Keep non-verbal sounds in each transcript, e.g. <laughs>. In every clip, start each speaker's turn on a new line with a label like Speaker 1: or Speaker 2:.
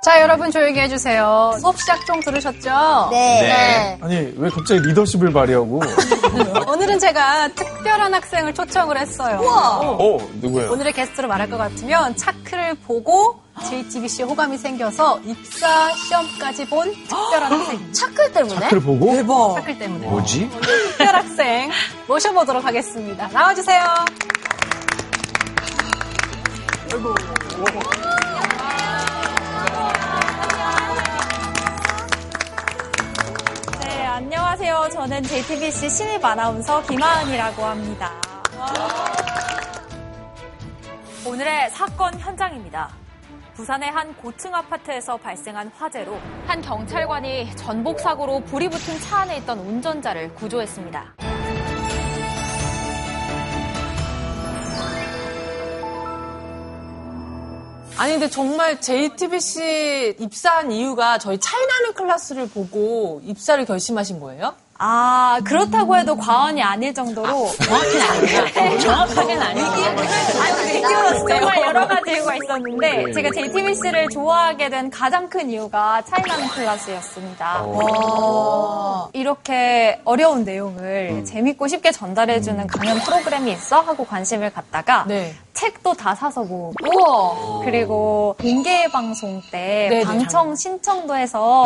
Speaker 1: 자, 여러분 조용히 해주세요. 수업 시작 좀 들으셨죠?
Speaker 2: 네.
Speaker 3: 아니 왜 갑자기 리더십을 발휘하고? <laughs>
Speaker 1: 오늘은 제가 특별한 학생을 초청을 했어요.
Speaker 3: 어 누구예요?
Speaker 1: 오늘의 게스트로 말할 것 같으면 차크를 보고 JTBC에 호감이 생겨서 입사 시험까지 본 특별한 학생. <gasps>
Speaker 2: 차클 때문에?
Speaker 3: 그를 보고
Speaker 4: 대박.
Speaker 1: 차클 때문에.
Speaker 5: 뭐지?
Speaker 1: 특별 학생 모셔보도록 하겠습니다. 나와주세요.
Speaker 6: 네, 안녕하세요. 저는 JTBC 신입 아나운서 김하은이라고 합니다. 오늘의 사건 현장입니다. 부산의 한 고층 아파트에서 발생한 화재로 한 경찰관이 전복 사고로 불이 붙은 차 안에 있던 운전자를 구조했습니다.
Speaker 4: 아니 근데 정말 JTBC 입사한 이유가 저희 차이나는 클래스를 보고 입사를 결심하신 거예요?
Speaker 6: 아, 그렇다고 해도 과언이 아닐 정도로
Speaker 4: 정확히는 아니야. 정확하게는 아니야.
Speaker 6: 정말 여러 가지 이유가 있었는데 제가 JTBC를 좋아하게 된 가장 큰 이유가 차이나는 클래스였습니다. 이렇게 어려운 내용을 재밌고 쉽게 전달해주는 강연 프로그램이 있어 하고 관심을 갖다가
Speaker 4: 네.
Speaker 6: 책도 다 사서 모으고 그리고 공개 방송 때
Speaker 4: 네네,
Speaker 6: 방청 신청도 해서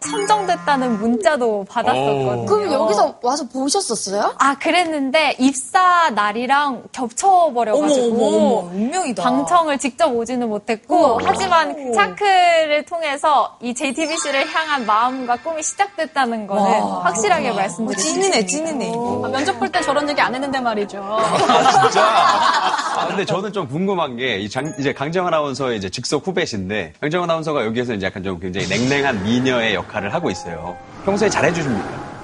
Speaker 6: 선정됐다는 문자도 받았었거든요.
Speaker 2: 그럼 여기서 와서 보셨었어요?
Speaker 6: 아 그랬는데 입사 날이랑 겹쳐버려가지고
Speaker 4: 어머, 어머, 어머. 운명이다.
Speaker 6: 방청을 직접 오지는 못했고 하지만 그 차크를 통해서 이 JTBC를 향한 마음과 꿈이 시작됐다는 거는 확실하게 말씀드리겠습니다.
Speaker 4: 찐이네, 찐이네.
Speaker 1: 아, 면접 볼 때 저런 얘기 안 했는데 말이죠.
Speaker 5: 아, 진짜? <laughs> 아, 근데 저는 좀 궁금한 게, 이 장- 이제 강정 아나운서의 이제 직속 후배신데, 강정 아나운서가 여기에서 이제 약간 좀 굉장히 냉랭한 미녀의 역할을 하고 있어요. 평소에 잘해주십니까?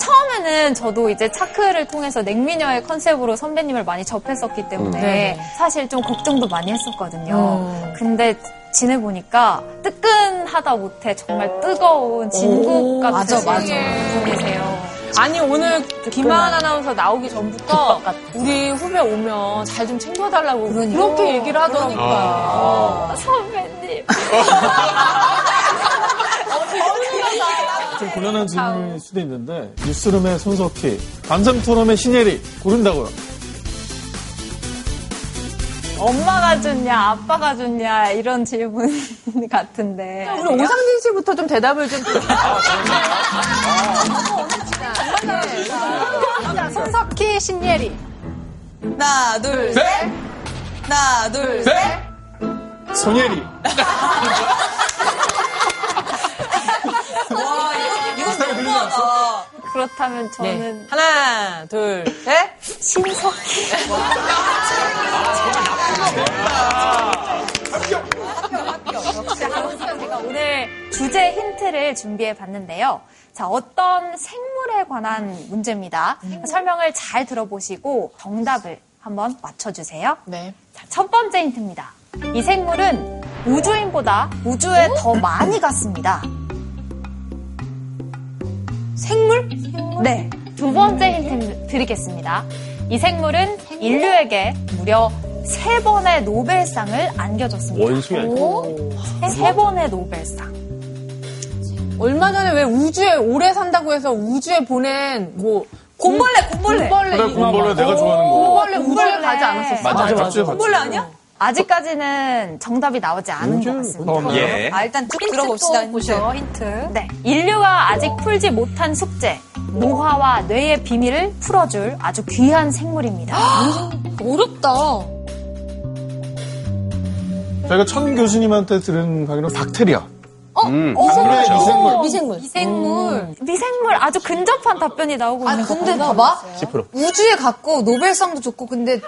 Speaker 6: 처음에는 저도 이제 차크를 통해서 냉미녀의 컨셉으로 선배님을 많이 접했었기 때문에
Speaker 4: 네네.
Speaker 6: 사실 좀 걱정도 많이 했었거든요. 근데 지내보니까 뜨끈하다 못해 정말 뜨거운 진국
Speaker 4: 오,
Speaker 6: 같은
Speaker 4: 맞아, 맞아.
Speaker 6: 분이세요.
Speaker 4: 아니 오늘 김하은 아나운서 나오기 전부터 우리 후배 오면 잘 좀 챙겨달라고 그렇게 얘기를 하더라고요.
Speaker 6: 선배님.
Speaker 3: 좀 곤란한 질문일 수도 있는데 뉴스룸의 손석희, 감상토론의 신예리 고른다고요.
Speaker 6: 엄마가 좋냐, 아빠가 좋냐, 이런 질문 <laughs> 같은데.
Speaker 4: 우리 오상진 씨부터 좀 대답을 좀.
Speaker 1: 자, 손석희, 신예리.
Speaker 4: 하나, 둘, 셋. 하나, 둘, 셋.
Speaker 3: 손예리.
Speaker 4: 이거 너무하다.
Speaker 6: 그렇다면 저는
Speaker 4: 하나, 둘, 셋.
Speaker 6: 신석희. 제가 오늘 주제 힌트를 준비해 봤는데요. 자, 어떤 생물에 관한 문제입니다. 설명을 잘 들어보시고 정답을 한번 맞춰주세요.
Speaker 4: 네.
Speaker 6: 자, 첫 번째 힌트입니다. 이 생물은 우주인보다 우주에 더 많이 갔습니다.
Speaker 4: 생물?
Speaker 6: 네. 두 번째 힌트 드리겠습니다. 이 생물은 인류에게 무려 세 번의 노벨상을 안겨줬습니다.
Speaker 3: 원숭이 아니고.
Speaker 6: 세 번의 노벨상.
Speaker 4: 얼마 전에 왜 우주에 오래 산다고 해서 우주에 보낸 뭐 곰벌레, 곰벌레. 곰벌레.
Speaker 3: 그래 곰벌레
Speaker 4: 봐.
Speaker 3: 내가 좋아하는 거.
Speaker 4: 곰벌레 우주에
Speaker 6: 곰벌레.
Speaker 4: 가지 않았었어.
Speaker 3: 맞아, 맞아, 맞아.
Speaker 4: 곰벌레 아니야?
Speaker 6: 아직까지는 정답이 나오지 않은 것 같습니다.
Speaker 5: 예.
Speaker 4: 아, 일단 쭉
Speaker 1: 힌트
Speaker 4: 들어봅시다.
Speaker 1: 또 보죠, 힌트.
Speaker 6: 네. 인류가 아직 풀지 못한 숙제, 노화와 뇌의 비밀을 풀어줄 아주 귀한 생물입니다.
Speaker 2: 어렵다.
Speaker 3: 저희가 천 교수님한테 들은 강의로 박테리아.
Speaker 5: 음,
Speaker 3: 그래, 미생물.
Speaker 2: 미생물.
Speaker 1: 미생물.
Speaker 6: 미생물 아주 근접한 답변이 나오고
Speaker 2: 아,
Speaker 6: 있는 것
Speaker 2: 근데. 봐봐.
Speaker 3: 10%.
Speaker 2: 우주에 갔고 노벨상도 줬고 근데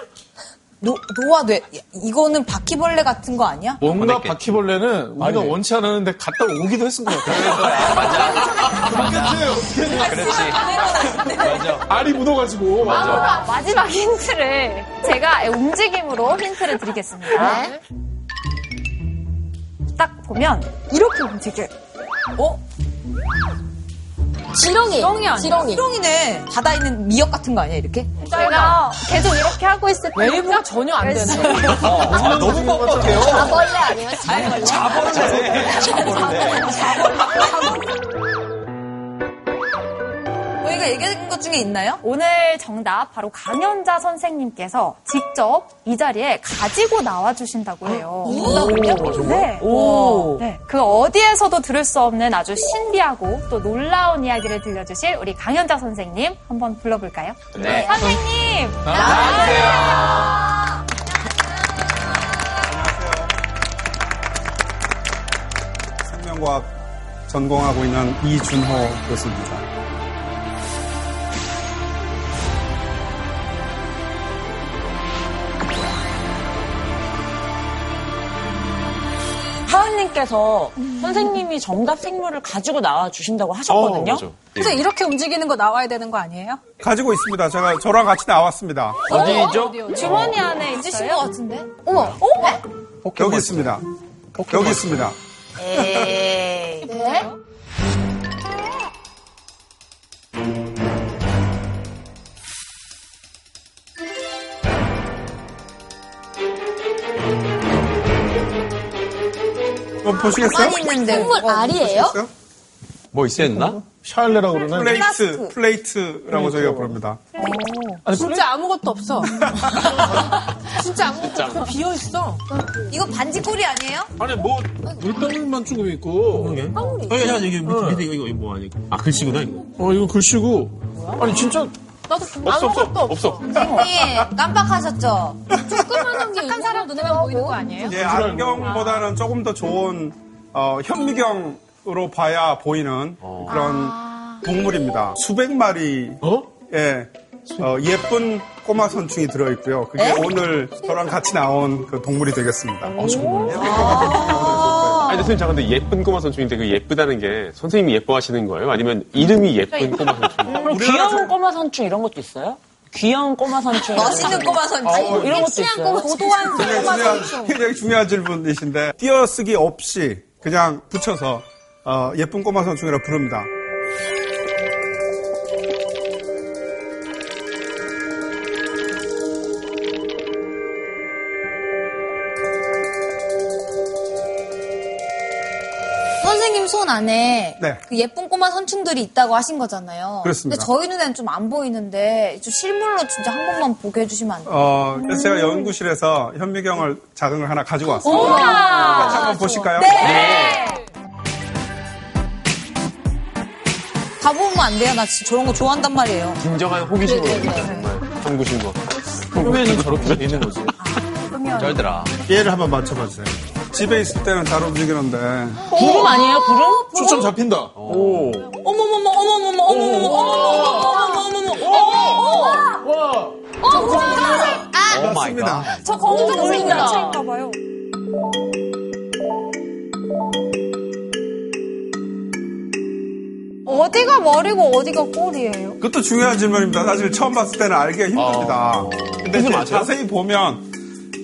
Speaker 2: 노, 노화 뇌 이거는 바퀴벌레 같은 거 아니야?
Speaker 3: 뭔가. 바퀴벌레는 우리가 원치 않았는데 갔다 오기도 했을 것 같아요. 맞아.
Speaker 5: 그렇지. 맞아.
Speaker 3: 알이 묻어가지고. 맞아.
Speaker 6: 마지막 힌트를 제가 움직임으로 힌트를 드리겠습니다. 딱 보면 이렇게 움직여요.
Speaker 4: 어?
Speaker 7: 지렁이.
Speaker 1: 지렁이 아니야?
Speaker 7: 지렁이.
Speaker 2: 희롱이네. 바다에 있는 미역 같은 거 아니야, 이렇게?
Speaker 6: 저희가 계속 이렇게 하고 있을 때
Speaker 4: 웨이브가 전혀 안 되네.
Speaker 5: 아, 너무 뻑뻑해요.
Speaker 7: 자벌레 아니에요? 자벌레?
Speaker 5: 자벌레네. 자벌레네.
Speaker 2: 저희가 얘기한 것 중에 있나요?
Speaker 6: 오늘 정답 바로 강연자 선생님께서 직접 이 자리에 가지고 나와 주신다고 해요. 정답을요? 네.
Speaker 4: 오.
Speaker 6: 네. 그 어디에서도 들을 수 없는 아주 신비하고 또 놀라운 이야기를 들려주실 우리 강연자 선생님 한번 불러볼까요?
Speaker 5: 네.
Speaker 6: 선생님!
Speaker 8: 생명과학 전공하고 있는 이준호 교수입니다.
Speaker 9: 하은님께서 선생님이 정답 생물을 가지고 나와 주신다고 하셨거든요.
Speaker 1: 근데 이렇게 움직이는 거 나와야 되는 거 아니에요?
Speaker 8: 가지고 있습니다. 제가 저랑 같이 나왔습니다.
Speaker 5: 어디죠?
Speaker 6: 주머니 안에 있어요?
Speaker 2: 것 같은데?
Speaker 7: 어머. 어?
Speaker 8: 여기 있습니다. 여기 있습니다.
Speaker 2: 에이.
Speaker 7: 네?
Speaker 8: 한번 보시겠어요?
Speaker 2: 많이 있는데.
Speaker 7: 생물 알이에요?
Speaker 8: 보시겠어요?
Speaker 5: 뭐 있었나?
Speaker 3: 샬레라고 그러나?
Speaker 8: 플레이트, 플레이트라고 저희가 부릅니다.
Speaker 3: 아니,
Speaker 4: 진짜 아무것도 없어. <laughs> 진짜 아무것도 없어. 비어 있어.
Speaker 2: 이거 반지꼬리 아니에요?
Speaker 3: 아니, 뭐, 물방울만 조금 있고.
Speaker 7: 방울이.
Speaker 10: 어, 야, 이게 밑에, 밑에 이거, 이거 뭐 아니 아, 글씨구나, 이거.
Speaker 3: 어, 이거 글씨고. 아니, 진짜.
Speaker 4: 나도
Speaker 3: 없어, 없어,
Speaker 4: 아무것도 없어.
Speaker 3: 없어.
Speaker 2: 선생님, 깜빡하셨죠?
Speaker 7: 조그만한 게
Speaker 1: 착한 사람 눈에만 보이는 거 아니에요?
Speaker 8: 예, 안경보다는 조금 더 좋은 어, 현미경으로 봐야 보이는 그런 동물입니다. 수백 마리
Speaker 3: 어?
Speaker 8: 예, 어, 예쁜 꼬마 선충이 들어있고요. 그게 오늘 저랑 같이 나온 그 동물이 되겠습니다.
Speaker 3: 아, 정말요?
Speaker 10: 아니, 선생님, 잠깐 근데 예쁜 꼬마 선충인데 그 예쁘다는 게 선생님이 예뻐하시는 거예요? 아니면 이름이 예쁜 꼬마 선충?
Speaker 9: 그럼 귀여운 꼬마 선충 이런 것도 있어요? 귀여운 꼬마 선충.
Speaker 2: 멋있는 꼬마 선지.
Speaker 9: 뭐 이런 것도 있어요.
Speaker 2: 고도한 꼬마
Speaker 8: 중요한,
Speaker 2: 선충.
Speaker 8: 굉장히 중요한 질문이신데 띄어쓰기 없이 그냥 붙여서 어, 예쁜 꼬마 선충이라 부릅니다.
Speaker 2: 생님 손 안에
Speaker 8: 네.
Speaker 2: 그 예쁜 꼬마 선충들이 있다고 하신 거잖아요.
Speaker 8: 그렇습니다.
Speaker 2: 근데 저희 눈에는 좀 안 보이는데 좀 실물로 진짜 한 번만 보게 해주시면 안 돼요?
Speaker 8: 어, 그래서 제가 연구실에서 현미경을 작은 걸 하나 가지고 왔습니다. 같이 한번 보실까요?
Speaker 2: 가보면 안 돼요? 나 진짜 저런 거 좋아한단 말이에요.
Speaker 10: 진정한 호기심으로 정말 한구신 거.
Speaker 3: 표면이 저렇게 돼 있는 거지.
Speaker 5: 쩔더라.
Speaker 8: 얘를 한번 맞춰봐 주세요. 집에 있을 때는 잘 움직이는데
Speaker 9: 구름 아니에요, 구름?
Speaker 3: 초점 잡힌다.
Speaker 10: 오.
Speaker 2: 어머머머, 어머머머, 어머머머, 어머머머, 어머머머, 어머머머.
Speaker 5: 오 마이 갓.
Speaker 8: 맞습니다.
Speaker 6: 저 검정색 야채인가 봐요.
Speaker 1: 어디가 머리고 어디가 꼬리예요?
Speaker 8: 그것도 중요한 질문입니다. 사실 처음 봤을 때는 알기가 힘듭니다. 근데 이제 자세히 보면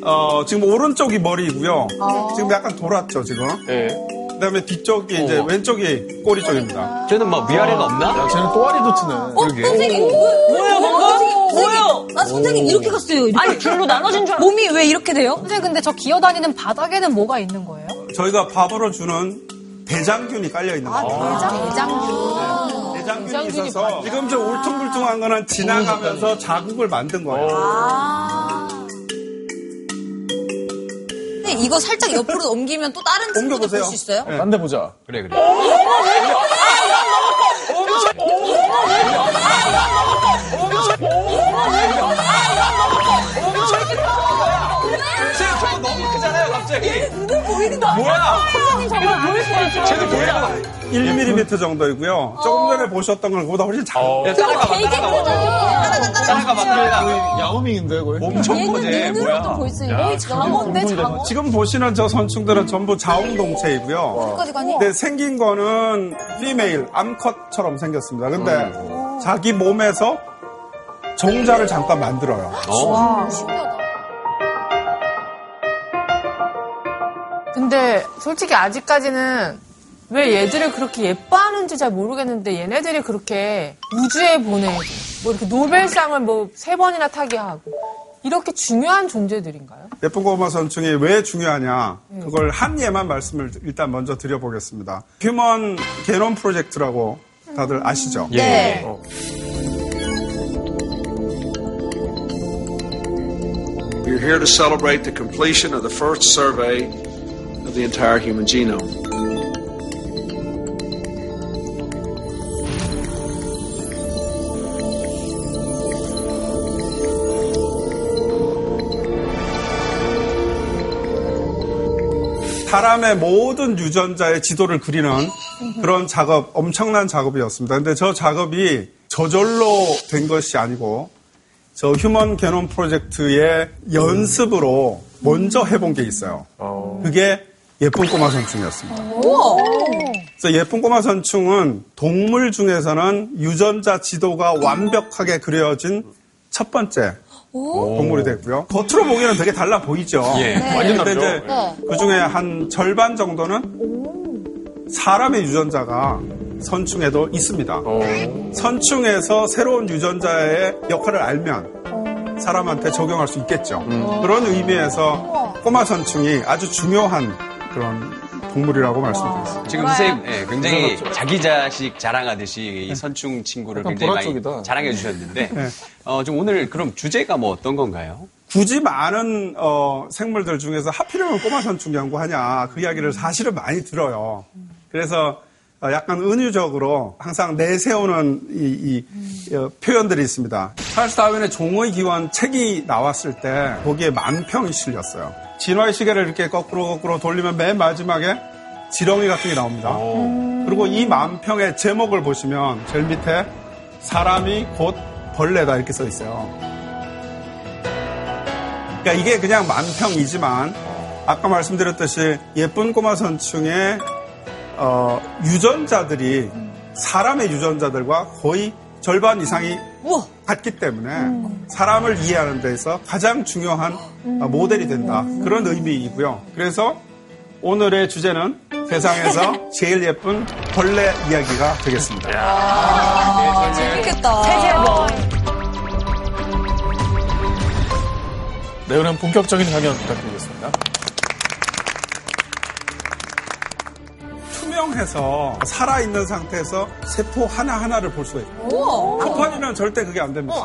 Speaker 8: 어, 지금 오른쪽이 머리고요. 지금 약간 돌았죠, 지금.
Speaker 10: 예.
Speaker 8: 그다음에 뒤쪽이 이제 왼쪽이 꼬리 쪽입니다.
Speaker 5: 쟤는 막 위아래가 없나?
Speaker 3: 야, 쟤는 또아리 도 트네.
Speaker 5: 그러게.
Speaker 2: 선생님, 뭐예요, 뭐예요? 뭐예요? 나 선생님 이렇게 갔어요. 이렇게.
Speaker 9: 아니, 줄로 나눠진 줄 알았어.
Speaker 2: 몸이 왜 이렇게 돼요?
Speaker 1: 선생님 근데 저 기어다니는 바닥에는 뭐가 있는 거예요?
Speaker 8: 저희가 밥으로 주는 대장균이 깔려 있는 거예요.
Speaker 2: 대장, 대장균.
Speaker 8: 대장균이 있어서 지금 저 울퉁불퉁한 거는 지나가면서 자국을 만든 거예요.
Speaker 2: 근데 이거 살짝 옆으로 넘기면 또 다른 친구도 볼
Speaker 8: 옮겨보세요.
Speaker 2: 수 있어요?
Speaker 8: 네.
Speaker 3: 딴데 보자.
Speaker 5: 그래, 그래. 쟤 저거 너무 크잖아요, 갑자기. 보인다. 뭐야? 쟤도 뭐야?
Speaker 8: 1mm 정도이고요. 조금 전에 보셨던 건 그보다 훨씬 작아요.
Speaker 5: 야, 따라가 봐, 따라가봐. 따라가 봐, 따라가.
Speaker 3: 야오밍인데, 거의?
Speaker 5: 엄청 커지, 뭐야.
Speaker 7: 볼수 있는
Speaker 1: 장어인데 장어?
Speaker 8: 지금 보시는 저 선충들은 전부 자웅동체이고요.
Speaker 2: 가니?
Speaker 8: 근데 생긴 거는 피메일, 암컷처럼 생겼습니다. 근데 자기 몸에서 종자를 잠깐 만들어요.
Speaker 4: 근데 솔직히 아직까지는 왜 얘들을 그렇게 예뻐하는지 잘 모르겠는데 얘네들이 그렇게 우주에 보내고 뭐 이렇게 노벨상을 뭐 세 번이나 타게 하고 이렇게 중요한 존재들인가요?
Speaker 8: 예쁜 꼬마 선충이 왜 중요하냐 그걸 한 예만 말씀을 일단 먼저 드려보겠습니다. 휴먼 게놈 프로젝트라고 다들 아시죠?
Speaker 2: 네.
Speaker 10: 어.
Speaker 11: We're here to celebrate the completion of the first survey the entire human genome.
Speaker 8: 사람의 모든 유전자의 지도를 그리는 그런 작업, 엄청난 작업이었습니다. 근데 저 작업이 저절로 된 것이 아니고 저 휴먼 게놈 프로젝트의 연습으로 먼저 해본 게 있어요. 그게 예쁜 꼬마 선충이었습니다. 그래서 예쁜 꼬마 선충은 동물 중에서는 유전자 지도가 완벽하게 그려진 첫 번째 동물이 됐고요. 겉으로 보기에는 되게 달라 보이죠.
Speaker 10: 예, 완전
Speaker 8: 근데
Speaker 10: 다르죠.
Speaker 8: 이제
Speaker 7: 네.
Speaker 8: 그 중에 한 절반 정도는 사람의 유전자가 선충에도 있습니다. 선충에서 새로운 유전자의 역할을 알면 사람한테 적용할 수 있겠죠. 그런 의미에서 꼬마 선충이 아주 중요한 그런 동물이라고 말씀드렸습니다.
Speaker 5: 지금 선생님 예, 굉장히 자기 자식 자랑하듯이 이 선충 친구를 굉장히 많이. 자랑해 주셨는데
Speaker 8: 네.
Speaker 5: 어, 좀 오늘 그럼 주제가 뭐 어떤 건가요?
Speaker 8: 굳이 많은 어, 생물들 중에서 하필이면 꼬마 선충 연구하냐 그 이야기를 사실은 많이 들어요. 그래서 어, 약간 은유적으로 항상 내세우는 이, 이, 어, 표현들이 있습니다. 찰스 다윈의 종의 기원 책이 나왔을 때 거기에 만 평이 실렸어요. 진화의 시계를 이렇게 거꾸로 거꾸로 돌리면 맨 마지막에 지렁이 같은 게 나옵니다. 그리고 이 만평의 제목을 보시면 제일 밑에 사람이 곧 벌레다 이렇게 써 있어요. 그러니까 이게 그냥 만평이지만 아까 말씀드렸듯이 예쁜 꼬마 선충의 어, 유전자들이 사람의 유전자들과 거의 절반 이상이 같기 때문에 사람을 이해하는 데서 가장 중요한 어, 모델이 된다. 그런 의미이고요. 그래서 오늘의 주제는 세상에서 <laughs> 제일 예쁜 벌레 이야기가 되겠습니다.
Speaker 2: 재밌겠다.
Speaker 3: 네, 그럼 본격적인 강연 부탁드리겠습니다.
Speaker 8: 투명해서 살아있는 상태에서 세포 하나하나를 볼수 있고 초판이는 절대 그게 안 됩니다.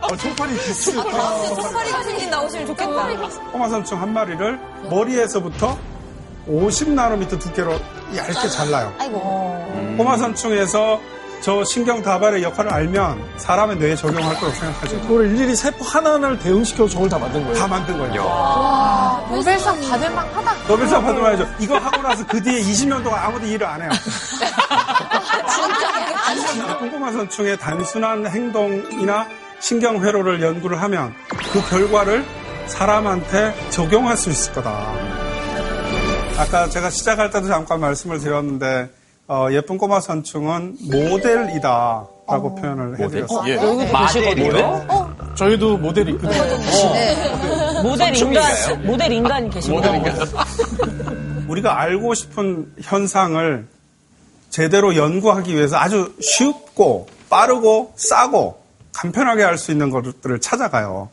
Speaker 8: 어, 초판이 비슷해요.
Speaker 2: 소파리가 생긴 나오시면 좋겠다.
Speaker 8: 꼬마선충 한 마리를 머리에서부터 50나노미터 두께로 얇게 잘라요.
Speaker 7: 아이고.
Speaker 8: 꼬마선충에서 저 신경 다발의 역할을 알면 사람의 뇌에 적용할 거라고 생각하죠.
Speaker 3: 그걸 일일이 세포 하나하나를 대응시켜서 저걸 다 만든 거예요.
Speaker 8: 다 만든 거예요.
Speaker 4: 노벨상 받을 만하다.
Speaker 8: 노벨상 받으면야죠 이거 하고 나서 그 뒤에 20년 동안 아무도 일을 안 해요. <laughs> 꼼꼼한 선충의 단순한 행동이나 신경 회로를 연구를 하면 그 결과를 사람한테 적용할 수 있을 거다. 아까 제가 시작할 때도 잠깐 말씀을 드렸는데 어, 예쁜 꼬마 선충은 모델이다라고 표현을 해드렸어요.
Speaker 3: 예.
Speaker 9: 여기 계시거든요.
Speaker 3: 저희도 모델이 있거든요.
Speaker 9: 모델 인간, 모델 인간이 계시거든요. <laughs>
Speaker 8: 우리가 알고 싶은 현상을 제대로 연구하기 위해서 아주 쉽고 빠르고 싸고 간편하게 할 수 있는 것들을 찾아가요.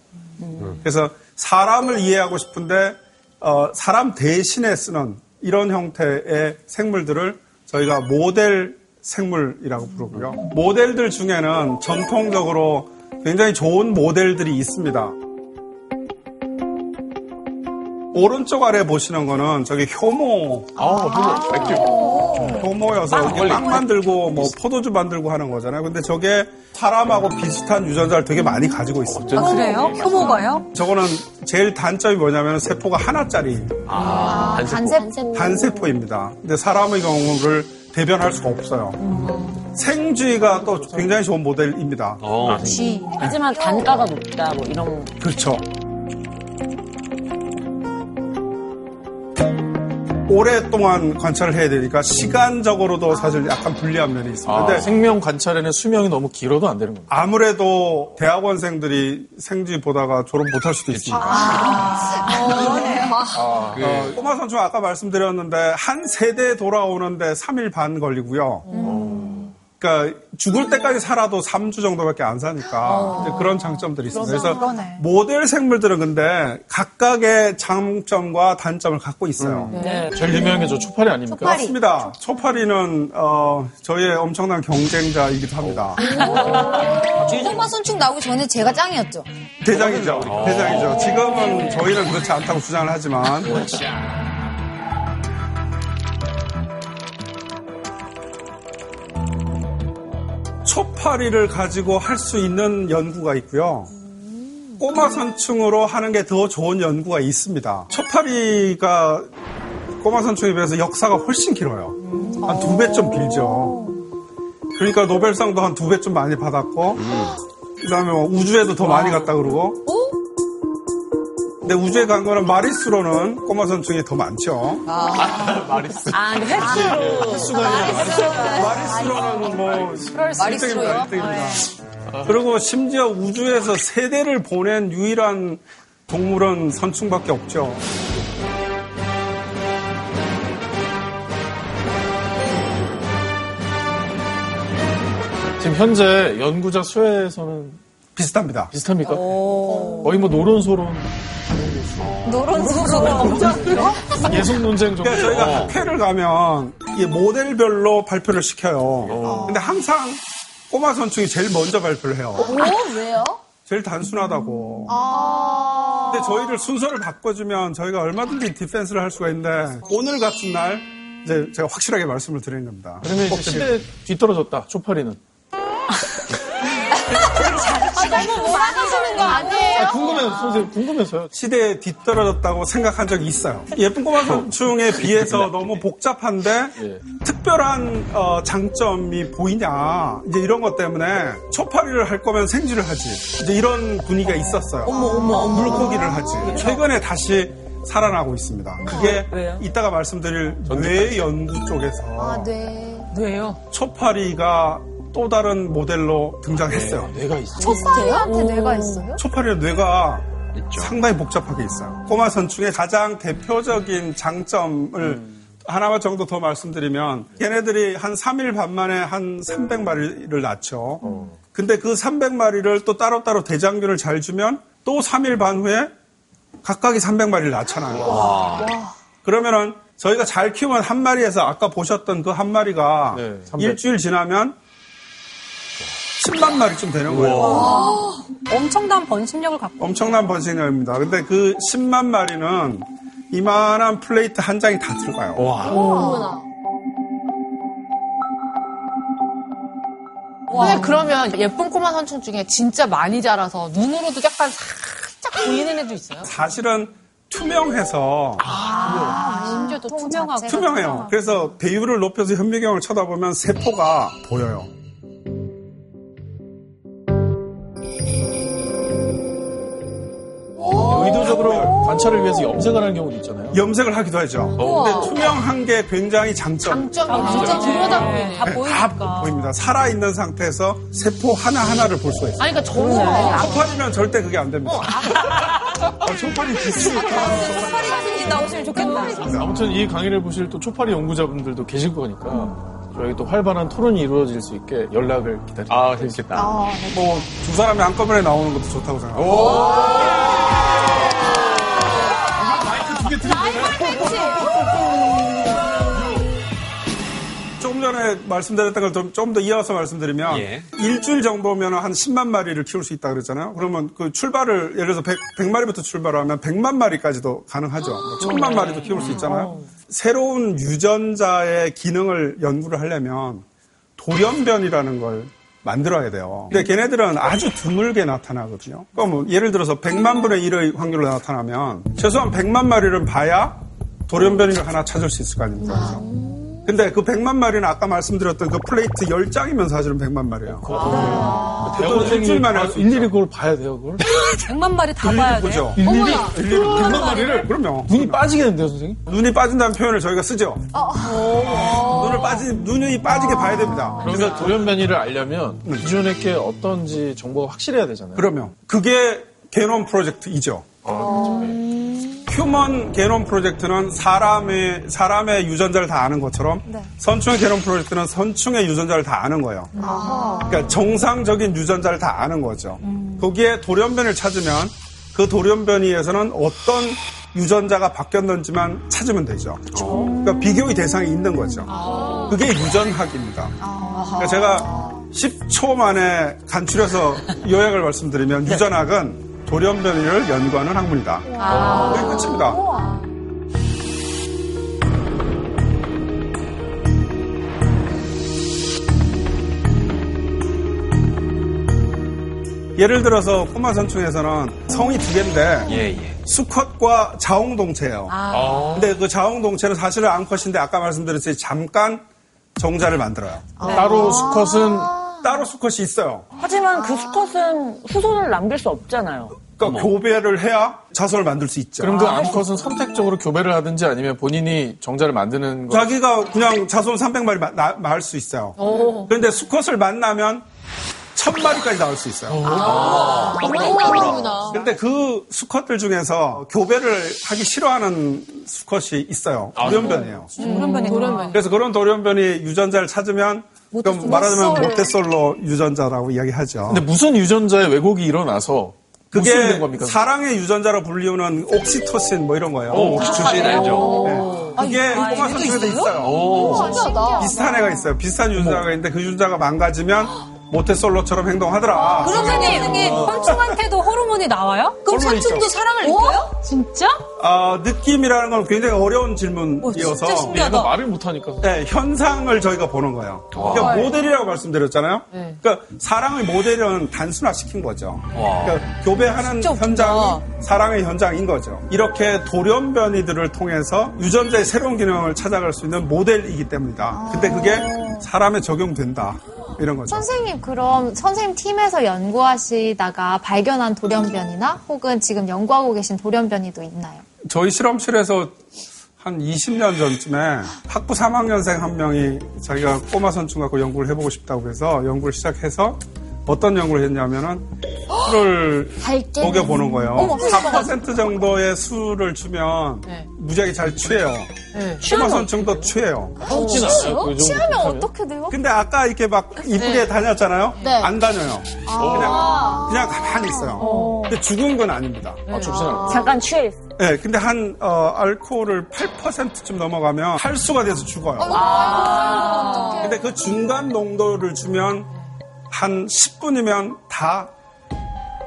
Speaker 8: 그래서 사람을 이해하고 싶은데 어, 사람 대신에 쓰는 이런 형태의 생물들을 저희가 모델 생물이라고 부르고요. 모델들 중에는 전통적으로 굉장히 좋은 모델들이 있습니다. 오른쪽 아래 보시는 거는 저기 효모.
Speaker 10: 아, 맥주.
Speaker 8: 효모여서 이게 빵 만들고 뭐 포도주 만들고 하는 거잖아요. 근데 저게 사람하고 비슷한 유전자를 되게 많이 가지고 있습니다.
Speaker 1: 아, 그래요? 효모가요?
Speaker 8: 저거는 제일 단점이 뭐냐면 세포가 하나짜리
Speaker 10: 아, 단세포.
Speaker 8: 단세포 입니다. 근데 사람의 경우를 대변할 수가 없어요. 생쥐가 또 굉장히 좋은 모델입니다.
Speaker 5: 어.
Speaker 9: 하지만 단가가 높다, 뭐 이런.
Speaker 8: 그렇죠. 오랫동안 관찰을 해야 되니까 시간적으로도 사실 약간 불리한 면이 있습니다.
Speaker 3: 아,
Speaker 8: 근데
Speaker 3: 생명 관찰에는 수명이 너무 길어도 안 되는 겁니다.
Speaker 8: 아무래도 대학원생들이 생쥐 보다가 졸업 못할 수도 있습니다.
Speaker 3: 아,
Speaker 8: 어, 꼬마 선충 아까 말씀드렸는데 한 세대 돌아오는데 3일 반 걸리고요. 그러니까 죽을 때까지 살아도 3주 정도밖에 안 사니까 이제 그런 장점들이 있습니다. 그래서
Speaker 1: 그러네.
Speaker 8: 모델 생물들은 근데 각각의 장점과 단점을 갖고 있어요.
Speaker 9: 네.
Speaker 3: 제일 유명한 게 저 초파리 아닙니까?
Speaker 8: 맞습니다. 초파리는 어, 저희의 엄청난 경쟁자이기도 합니다.
Speaker 2: 꼬마 선충 나오기 전에 제가 짱이었죠.
Speaker 8: 대장이죠. 대장이죠. 지금은 저희는 그렇지 않다고 주장을 하지만 초파리를 가지고 할 수 있는 연구가 있고요. 꼬마 선충으로 하는 게 더 좋은 연구가 있습니다. 초파리가 꼬마 선충에 비해서 역사가 훨씬 길어요. 한 두 배좀 길죠. 그러니까 노벨상도 한 두 배좀 많이 받았고, 그 다음에 우주에도 더 많이 갔다 그러고. 근데 우주에 간 거는 마리수로는 꼬마 선충이 더 많죠. <laughs>
Speaker 3: 마리스.
Speaker 9: 아, 근데 횟수로.
Speaker 8: 횟수가 아니라 마리수로는 뭐
Speaker 2: 마리수로요?
Speaker 8: 1등입니다. 그리고 심지어 우주에서 세대를 보낸 유일한 동물은 선충밖에 없죠.
Speaker 3: 지금 현재 연구자 수에서는
Speaker 8: 비슷합니다.
Speaker 3: 비슷합니까? 거의 뭐 노론소론
Speaker 2: 노론소로. <laughs>
Speaker 3: 예속 논쟁 정도.
Speaker 8: 그러니까 저희가 학회를 가면 이 모델별로 발표를 시켜요. 근데 항상 꼬마 선충이 제일 먼저 발표를 해요.
Speaker 7: 오, 왜요?
Speaker 8: 제일 단순하다고.
Speaker 7: 아.
Speaker 8: 근데 저희를 순서를 바꿔주면 저희가 얼마든지 디펜스를 할 수가 있는데 오늘 같은 날 이제 제가 확실하게 말씀을 드리는 겁니다.
Speaker 3: 그러면 이제 시대 뒤떨어졌다. 초파리는. <laughs>
Speaker 7: 너무 몰아가시는 거 아니에요?
Speaker 3: 아, 궁금해서 선생님 궁금해서요.
Speaker 8: 시대에 뒤떨어졌다고 생각한 적이 있어요. 예쁜 꼬마 선충에 <laughs> 비해서 너무 복잡한데
Speaker 3: 예.
Speaker 8: 특별한 어, 장점이 보이냐 이제 이런 것 때문에 초파리를 할 거면 생쥐를 하지 이제 이런 분위기가 있었어요.
Speaker 9: 어머, 어머, 어머.
Speaker 8: 물고기를 하지. 최근에 다시 살아나고 있습니다. 그게
Speaker 9: 왜요?
Speaker 8: 이따가 말씀드릴 뇌 연구 쪽에서
Speaker 7: 아, 네.
Speaker 4: 왜요?
Speaker 8: 초파리가 또 다른 모델로 등장했어요.
Speaker 3: 뇌가 있어.
Speaker 7: 초파리한테 뇌가 있어요?
Speaker 8: 초파리의 뇌가
Speaker 5: 있죠.
Speaker 8: 상당히 복잡하게 있어요. 꼬마 선충의 가장 대표적인 장점을 하나 정도 더 말씀드리면 걔네들이 한 3일 반 만에 한 300마리를 낳죠. 근데 그 300마리를 또 따로따로 대장균을 잘 주면 또 3일 반 후에 각각이 300마리를 낳잖아요. 그러면은 저희가 잘 키우면 한 마리에서 아까 보셨던 그 한 마리가
Speaker 3: 네, 300.
Speaker 8: 일주일 지나면 10만 마리쯤 되는 거예요.
Speaker 1: 엄청난 번식력을 갖고
Speaker 8: 엄청난 번식량입니다. 근데 그 10만 마리는 이만한 플레이트 한 장이 다 들어가요.
Speaker 7: 어머나.
Speaker 4: 근데 그러면 예쁜 꼬마 선충 중에 진짜 많이 자라서 눈으로도 약간 살짝 보이는 애도 있어요?
Speaker 8: 사실은 투명해서
Speaker 1: 심지어도 투명하고
Speaker 8: 투명해요. 그래서 배율을 높여서 현미경을 쳐다보면 세포가 보여요.
Speaker 3: 관찰을 위해서 염색을 하는 경우도 있잖아요.
Speaker 8: 염색을 하기도 하죠. 근데 투명한 게 굉장히 장점.
Speaker 4: 장점이
Speaker 7: 진짜 들여다보면
Speaker 4: 네.
Speaker 7: 다
Speaker 8: 네,
Speaker 7: 보이니까.
Speaker 8: 다 보입니다. 살아있는 상태에서 세포 하나하나를 볼 수가 있어요.
Speaker 4: 아니, 그러니까 저는
Speaker 8: 초파리는 절대 그게 안 됩니다. 아, 초파리 비슷해요.
Speaker 2: 초파리가 생긴 나오시면 좋겠다.
Speaker 3: 아무튼 이 강의를 보실 또 초파리 연구자분들도 계실 거니까 저희 또 활발한 토론이 이루어질 수 있게 연락을 기다립니다.
Speaker 10: 아, 재밌겠다.
Speaker 8: 뭐 두 사람이 한꺼번에 나오는 것도 좋다고 생각합니다. 전에 말씀드렸던 걸 좀 더 이어서 말씀드리면
Speaker 5: 예.
Speaker 8: 일주일 정도면 한 10만 마리를 키울 수 있다 그랬잖아요. 그러면 그 출발을 예를 들어서 100, 100마리부터 출발하면 100만 마리까지도 가능하죠. 뭐 1000만 마리도 키울 수 있잖아요. 새로운 유전자의 기능을 연구를 하려면 돌연변이라는 걸 만들어야 돼요. 근데 걔네들은 아주 드물게 나타나거든요. 그러니까 뭐 예를 들어서 100만 분의 1의 확률로 나타나면 최소한 100만 마리를 봐야 돌연변이를 하나 찾을 수 있을 거 아닙니까? 그죠? 근데 그 100만 마리는 아까 말씀드렸던 그 플레이트 10장이면 사실은 100만 마리예요.
Speaker 3: 대학원생이
Speaker 8: 일주일만에 할수
Speaker 3: 일일이. 그걸 봐야 돼요, 그걸? <laughs>
Speaker 1: 100만 마리 다 봐야 돼.
Speaker 8: 보죠.
Speaker 3: 일일이? 일일이 100만 마리를?
Speaker 8: 그럼요.
Speaker 3: 눈이 빠지겠는데요, 선생님?
Speaker 8: 눈이 빠진다는 표현을 저희가 쓰죠. 눈을 빠지 눈이 빠지게 봐야 됩니다.
Speaker 3: 그러니까 돌연변이를 알려면 기존에 게 어떤지 정보가 확실해야 되잖아요.
Speaker 8: 그러면 그게 게놈 프로젝트이죠. human 게놈 프로젝트는 사람의 사람의 유전자를 다 아는 것처럼 선충의 게놈 프로젝트는 선충의 유전자를 다 아는 거예요. 그러니까 정상적인 유전자를 다 아는 거죠. 거기에 돌연변이를 찾으면 그 돌연변이에서는 어떤 유전자가 바뀌었는지만 찾으면 되죠. 그러니까 비교의 대상이 있는 거죠. 그게 유전학입니다. 그러니까 제가 10초 만에 간추려서 <laughs> 요약을 말씀드리면 유전학은 돌연변이를 연구하는 학문이다. 그게 끝입니다. 예를 들어서 꼬마 선충에서는 성이 두 개인데
Speaker 5: 예, 예.
Speaker 8: 수컷과 자웅동체예요. 근데 그 자웅동체는 사실은 암컷인데 아까 말씀드렸듯이 잠깐 정자를 만들어요.
Speaker 3: 따로 수컷은
Speaker 8: 따로 수컷이 있어요.
Speaker 9: 하지만 그 수컷은 후손을 남길 수 없잖아요.
Speaker 8: 그러니까 교배를 해야 자손을 만들 수 있죠.
Speaker 3: 그럼 그 암컷은 선택적으로 교배를 하든지 아니면 본인이 정자를 만드는 거
Speaker 8: 자기가 그냥 자손 300마리 마, 나, 낳을 수 있어요. 그런데 수컷을 만나면 1000마리까지 나올 수 있어요.
Speaker 7: 어머나.
Speaker 8: 근데 그 수컷들 중에서 교배를 하기 싫어하는 수컷이 있어요. 돌연변이에요.
Speaker 1: 돌연변이.
Speaker 8: 그래서 그런 돌연변이 유전자를 찾으면 그럼 말하자면 모태솔로 유전자라고 이야기하죠.
Speaker 3: 근데 무슨 유전자에 왜곡이 일어나서
Speaker 8: 그게
Speaker 3: 무슨 겁니까?
Speaker 8: 사랑의 유전자로 불리우는 옥시토신 뭐 이런 거예요.
Speaker 5: 오, 옥시토신 알죠?
Speaker 8: 네. 그게 꼬마 선수에도 있어요.
Speaker 7: 신기하다.
Speaker 8: 비슷한 애가 있어요. 비슷한 유전자가 있는데 그 유전자가 망가지면 모태솔로처럼 행동하더라.
Speaker 1: 선생님, 곤충한테도 호르몬이 나와요?
Speaker 2: 그럼. 선충도 사랑을 느껴요?
Speaker 1: 진짜?
Speaker 8: 어, 느낌이라는 건 굉장히 어려운 질문이어서
Speaker 3: 근데 얘가 말을 못하니까
Speaker 8: 네, 현상을 저희가 보는 거예요. 그러니까 모델이라고 말씀드렸잖아요. 그러니까 사랑의 모델은 단순화시킨 거죠. 그러니까 교배하는 현장이 사랑의 현장인 거죠. 이렇게 돌연변이들을 통해서 유전자의 새로운 기능을 찾아갈 수 있는 모델이기 때문이다. 근데 그게 사람에 적용된다. 이런 거죠.
Speaker 7: 선생님 그럼 선생님 팀에서 연구하시다가 발견한 돌연변이나 혹은 지금 연구하고 계신 돌연변이도 있나요?
Speaker 8: 저희 실험실에서 한 20년 전쯤에 학부 3학년생 한 명이 자기가 꼬마 선충 갖고 연구를 해보고 싶다고 해서 연구를 시작해서 어떤 연구를 했냐면은 술을 먹여보는 거예요.
Speaker 7: 어머,
Speaker 8: 4% 정도의 술을 주면
Speaker 4: 네.
Speaker 8: 무지하게 잘 취해요.
Speaker 4: 네.
Speaker 8: 꼬마 선충도 취해요.
Speaker 3: 진 않아요? 그 정도
Speaker 7: 취하면
Speaker 3: 하면?
Speaker 7: 어떻게 돼요?
Speaker 8: 근데 아까 이렇게 막 이쁘게 다녔잖아요.
Speaker 7: 네.
Speaker 8: 안 다녀요. 그냥 그냥 가만히 있어요. 근데 죽은 건 아닙니다.
Speaker 3: 아, 죽진 않아요.
Speaker 9: 잠깐 취해 있어.
Speaker 8: 네, 근데 한 어, 알코올을 8%쯤 넘어가면 탈수가 돼서 죽어요. 근데 그 중간 농도를 주면 한 10분이면 다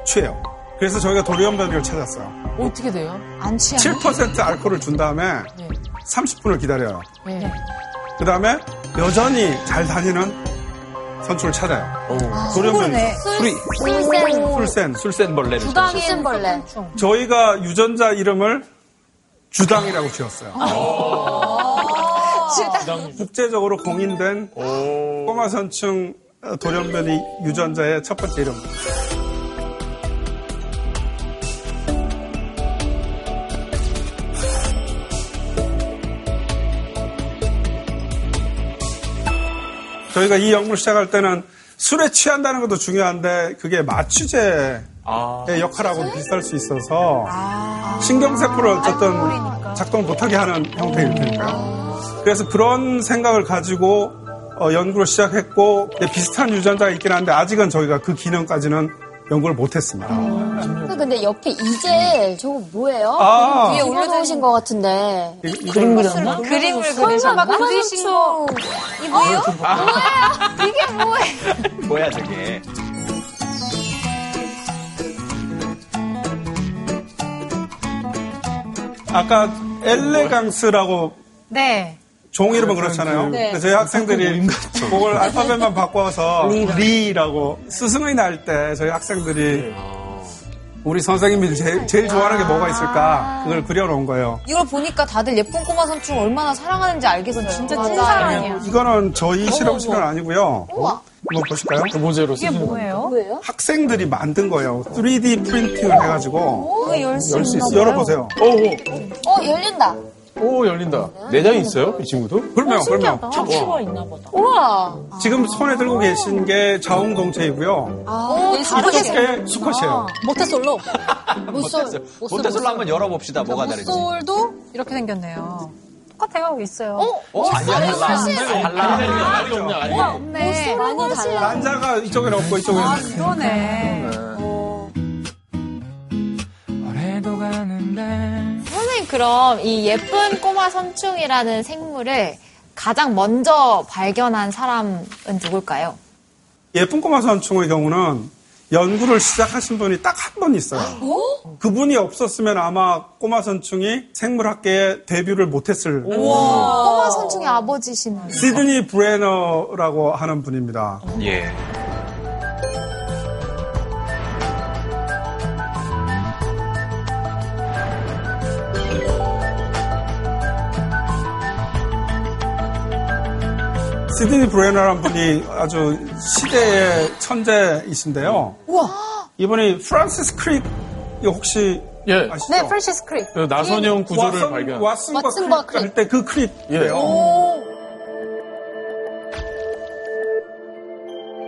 Speaker 8: 취해요. 그래서 저희가 도리언변이를 찾았어요.
Speaker 4: 어떻게 돼요?
Speaker 2: 안 취하네.
Speaker 8: 7% 알코올을 준 다음에
Speaker 4: 네.
Speaker 8: 30분을 기다려요.
Speaker 4: 네.
Speaker 8: 그 다음에 여전히 잘 다니는 선출을 찾아요. 도리언변이 술이
Speaker 7: 술센
Speaker 8: 술센
Speaker 5: 술센 벌레를
Speaker 7: 주당이 술벌레.
Speaker 8: 저희가 유전자 이름을 주당이라고 지었어요. 국제적으로 공인된 꼬마 선충 돌연변이 유전자의 첫 번째 이름. 저희가 이 연구를 시작할 때는 술에 취한다는 것도 중요한데 그게 마취제 의 역할하고 비슷할 수 있어서 신경세포를 어쨌든 작동을 못하게 하는 형태일 테니까요. 그래서 그런 생각을 가지고 어, 연구를 시작했고 네, 비슷한 유전자가 있긴 한데 아직은 저희가 그 기능까지는 연구를 못했습니다.
Speaker 7: 근데 옆에 이제 저거 뭐예요?
Speaker 8: 아.
Speaker 7: 위에 올려놓으신 것 같은데.
Speaker 8: 그림
Speaker 9: 그렸나?
Speaker 2: 그림을
Speaker 7: 설마
Speaker 2: 그리셨나?
Speaker 7: 막
Speaker 2: 그리신 거.
Speaker 7: 이거요? 뭐야? 이게 뭐예요?
Speaker 5: 뭐야 저게?
Speaker 8: 아까 엘레강스라고
Speaker 1: 네.
Speaker 8: 종 이름은 그렇잖아요.
Speaker 1: 네.
Speaker 8: 저희 학생들이 그걸 알파벳만 바꿔서 <laughs> 리라고 스승의 날 때 저희 학생들이 우리 선생님이 제, 제일 좋아하는 게 뭐가 있을까? 그걸 그려놓은 거예요.
Speaker 2: 이걸 보니까 다들 예쁜 꼬마 선충 얼마나 사랑하는지 알겠어요.
Speaker 1: 진짜
Speaker 2: 맞아요.
Speaker 1: 찐사랑이야.
Speaker 8: 이거는 저희 실험실은 아니고요. 한번 보실까요?
Speaker 3: 모제로
Speaker 1: 이게 뭐예요?
Speaker 8: 학생들이 만든 거예요. 3D 프린팅을 해가지고
Speaker 2: 열수
Speaker 8: 열수
Speaker 2: 있나
Speaker 8: 있어요. 열어보세요.
Speaker 3: 오,
Speaker 2: 어, 열린다.
Speaker 3: 오, 오, 열린다.
Speaker 10: 내장이 있어요? 이 친구도?
Speaker 8: 그러면 그러면
Speaker 9: 척추가 있나 보다.
Speaker 2: 우와.
Speaker 8: 지금 손에 들고 계신 게 자웅동체이고요.
Speaker 2: 오, 다르게
Speaker 8: 이게 수컷이에요.
Speaker 1: 모태솔로.
Speaker 2: 무솔.
Speaker 5: 모태솔로 한번 열어봅시다. 뭐가 다른지.
Speaker 1: 모솔도 이렇게 생겼네요. 똑같아요. 있어요.
Speaker 5: 어? 아니야, 달라. 달라.
Speaker 3: 없네, 알이.
Speaker 2: 네, 많이 달라.
Speaker 8: 난자가 이쪽에는 없고 이쪽에는
Speaker 1: 아. 그러네.
Speaker 7: 선생님 그럼 이 예쁜 꼬마 선충이라는 생물을 가장 먼저 발견한 사람은 누굴까요?
Speaker 8: 예쁜 꼬마 선충의 경우는 연구를 시작하신 분이 딱 한 분 있어요. 그분이 없었으면 아마 꼬마 선충이 생물학계에 데뷔를 못했을
Speaker 7: 꼬마 선충의 아버지시는.
Speaker 8: 시드니 브레너라고 하는 분입니다.
Speaker 5: 예.
Speaker 8: 시드니 브레너라는 분이 아주 시대의 천재이신데요. 이분이 프란시스 크릭 이거 혹시
Speaker 3: 예.
Speaker 8: 아시죠?
Speaker 1: 네, 프랜시스 크릭.
Speaker 3: 그 나선형 구조를
Speaker 8: 왓슨,
Speaker 3: 발견.
Speaker 8: 왓슨과
Speaker 1: 왓슨과
Speaker 8: 크릭 할 때 그 크릭이에요.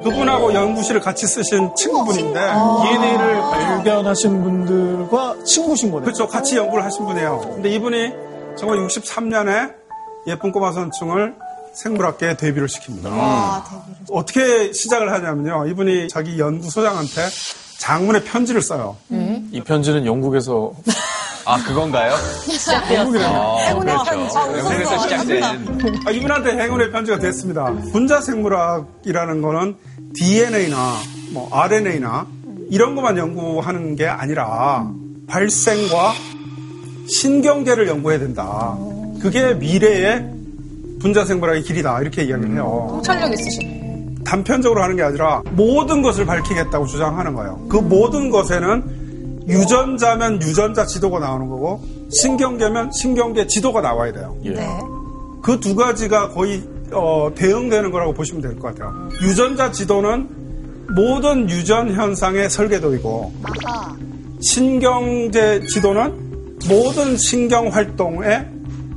Speaker 8: 그분하고 연구실을 같이 쓰신 친구분인데
Speaker 3: DNA를 발견하신 분들과 친구신 거네요.
Speaker 8: 그렇죠. 같이 연구를 하신 분이에요. 근데 이분이 1963년에 예쁜 꼬마 선충을 생물학계에 데뷔를 시킵니다. 어떻게 시작을 하냐면요. 이분이 자기 연구소장한테 장문의 편지를 써요.
Speaker 3: 이 편지는 영국에서 <laughs>
Speaker 5: 아, 그건가요?
Speaker 3: 영국이래요.
Speaker 5: 행운의 편지. 영국에서 시작된.
Speaker 8: 아, 이분한테 행운의 편지가 됐습니다. 분자 생물학이라는 거는 DNA나 뭐 RNA나 이런 것만 연구하는 게 아니라 발생과 신경계를 연구해야 된다. 그게 미래의 분자 생물학의 길이다. 이렇게 이야기를 해요.
Speaker 1: 통찰력 있으시네.
Speaker 8: 단편적으로 하는 게 아니라 모든 것을 밝히겠다고 주장하는 거예요. 그 모든 것에는 유전자면 유전자 지도가 나오는 거고 신경계면 신경계 지도가 나와야 돼요.
Speaker 3: 예.
Speaker 8: 그두 가지가 거의 어, 대응되는 거라고 보시면 될 것 같아요. 유전자 지도는 모든 유전 현상의 설계도이고 신경제 지도는 모든 신경 활동의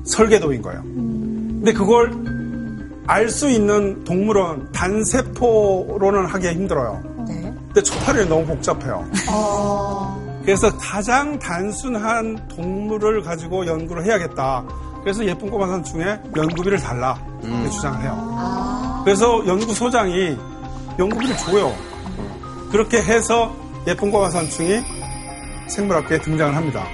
Speaker 8: 설계도인 거예요. 근데 그걸 알 수 있는 동물은 단세포로는 하기가 힘들어요. 근데 초파리는 너무 복잡해요. 그래서 가장 단순한 동물을 가지고 연구를 해야겠다. 그래서 예쁜 꼬마 선충에 연구비를 달라 이렇게 주장을 해요. 그래서 연구소장이 연구비를 줘요. 그렇게 해서 예쁜 꼬마 선충이 생물학계에 등장을 합니다.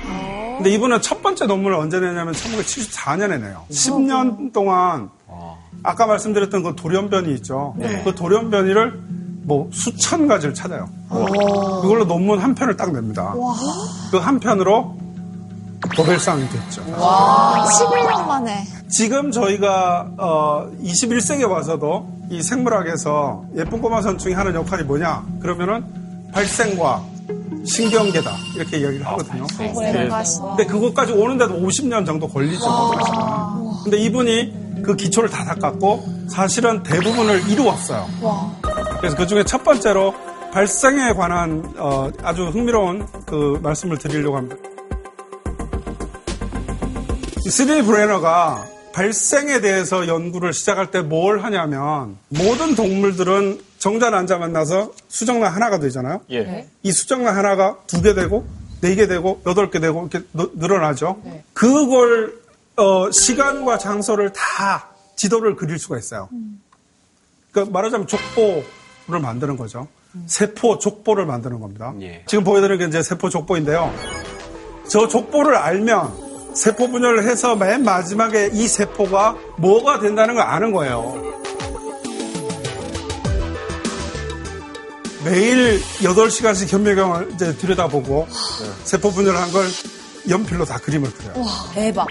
Speaker 8: 근데 이분은 첫 번째 논문을 언제 내냐면 1974년에 내요. 10년 동안 아까 말씀드렸던 그 돌연변이 있죠. 그 돌연변이를 뭐 수천 가지를 찾아요. 그걸로 논문 한 편을 딱 냅니다. 그 한 편으로 노벨상이 됐죠.
Speaker 7: 11년 만에.
Speaker 8: 지금 저희가 어, 21세기에 와서도 이 생물학에서 예쁜 꼬마 선충이 하는 역할이 뭐냐? 그러면은 발생과 신경계다 이렇게 이야기를 하거든요.
Speaker 3: 예.
Speaker 8: 근데 그것까지 오는데도 50년 정도 걸리죠. 사실은. 근데 이분이 그 기초를 다 닦았고 사실은 대부분을 이루었어요. 그래서 그 중에 첫 번째로 발생에 관한 어, 아주 흥미로운 그 말씀을 드리려고 합니다. 이 시드니 브레너가 발생에 대해서 연구를 시작할 때 뭘 하냐면 모든 동물들은 정자 난자 만나서 수정란 하나가 되잖아요.
Speaker 3: 예.
Speaker 8: 이 수정란 하나가 두 개 되고 네 개 되고 여덟 개 되고 이렇게 느- 늘어나죠. 그걸 어, 시간과 장소를 다 지도를 그릴 수가 있어요. 그러니까 말하자면 족보를 만드는 거죠. 세포 족보를 만드는 겁니다.
Speaker 5: 예.
Speaker 8: 지금 보여드리는 게 이제 세포 족보인데요. 저 족보를 알면 세포 분열을 해서 맨 마지막에 이 세포가 뭐가 된다는 걸 아는 거예요. 매일 8시간씩 현미경을 이제 들여다보고 세포 분열을 한걸 연필로 다 그림을 그려요.
Speaker 2: 대박.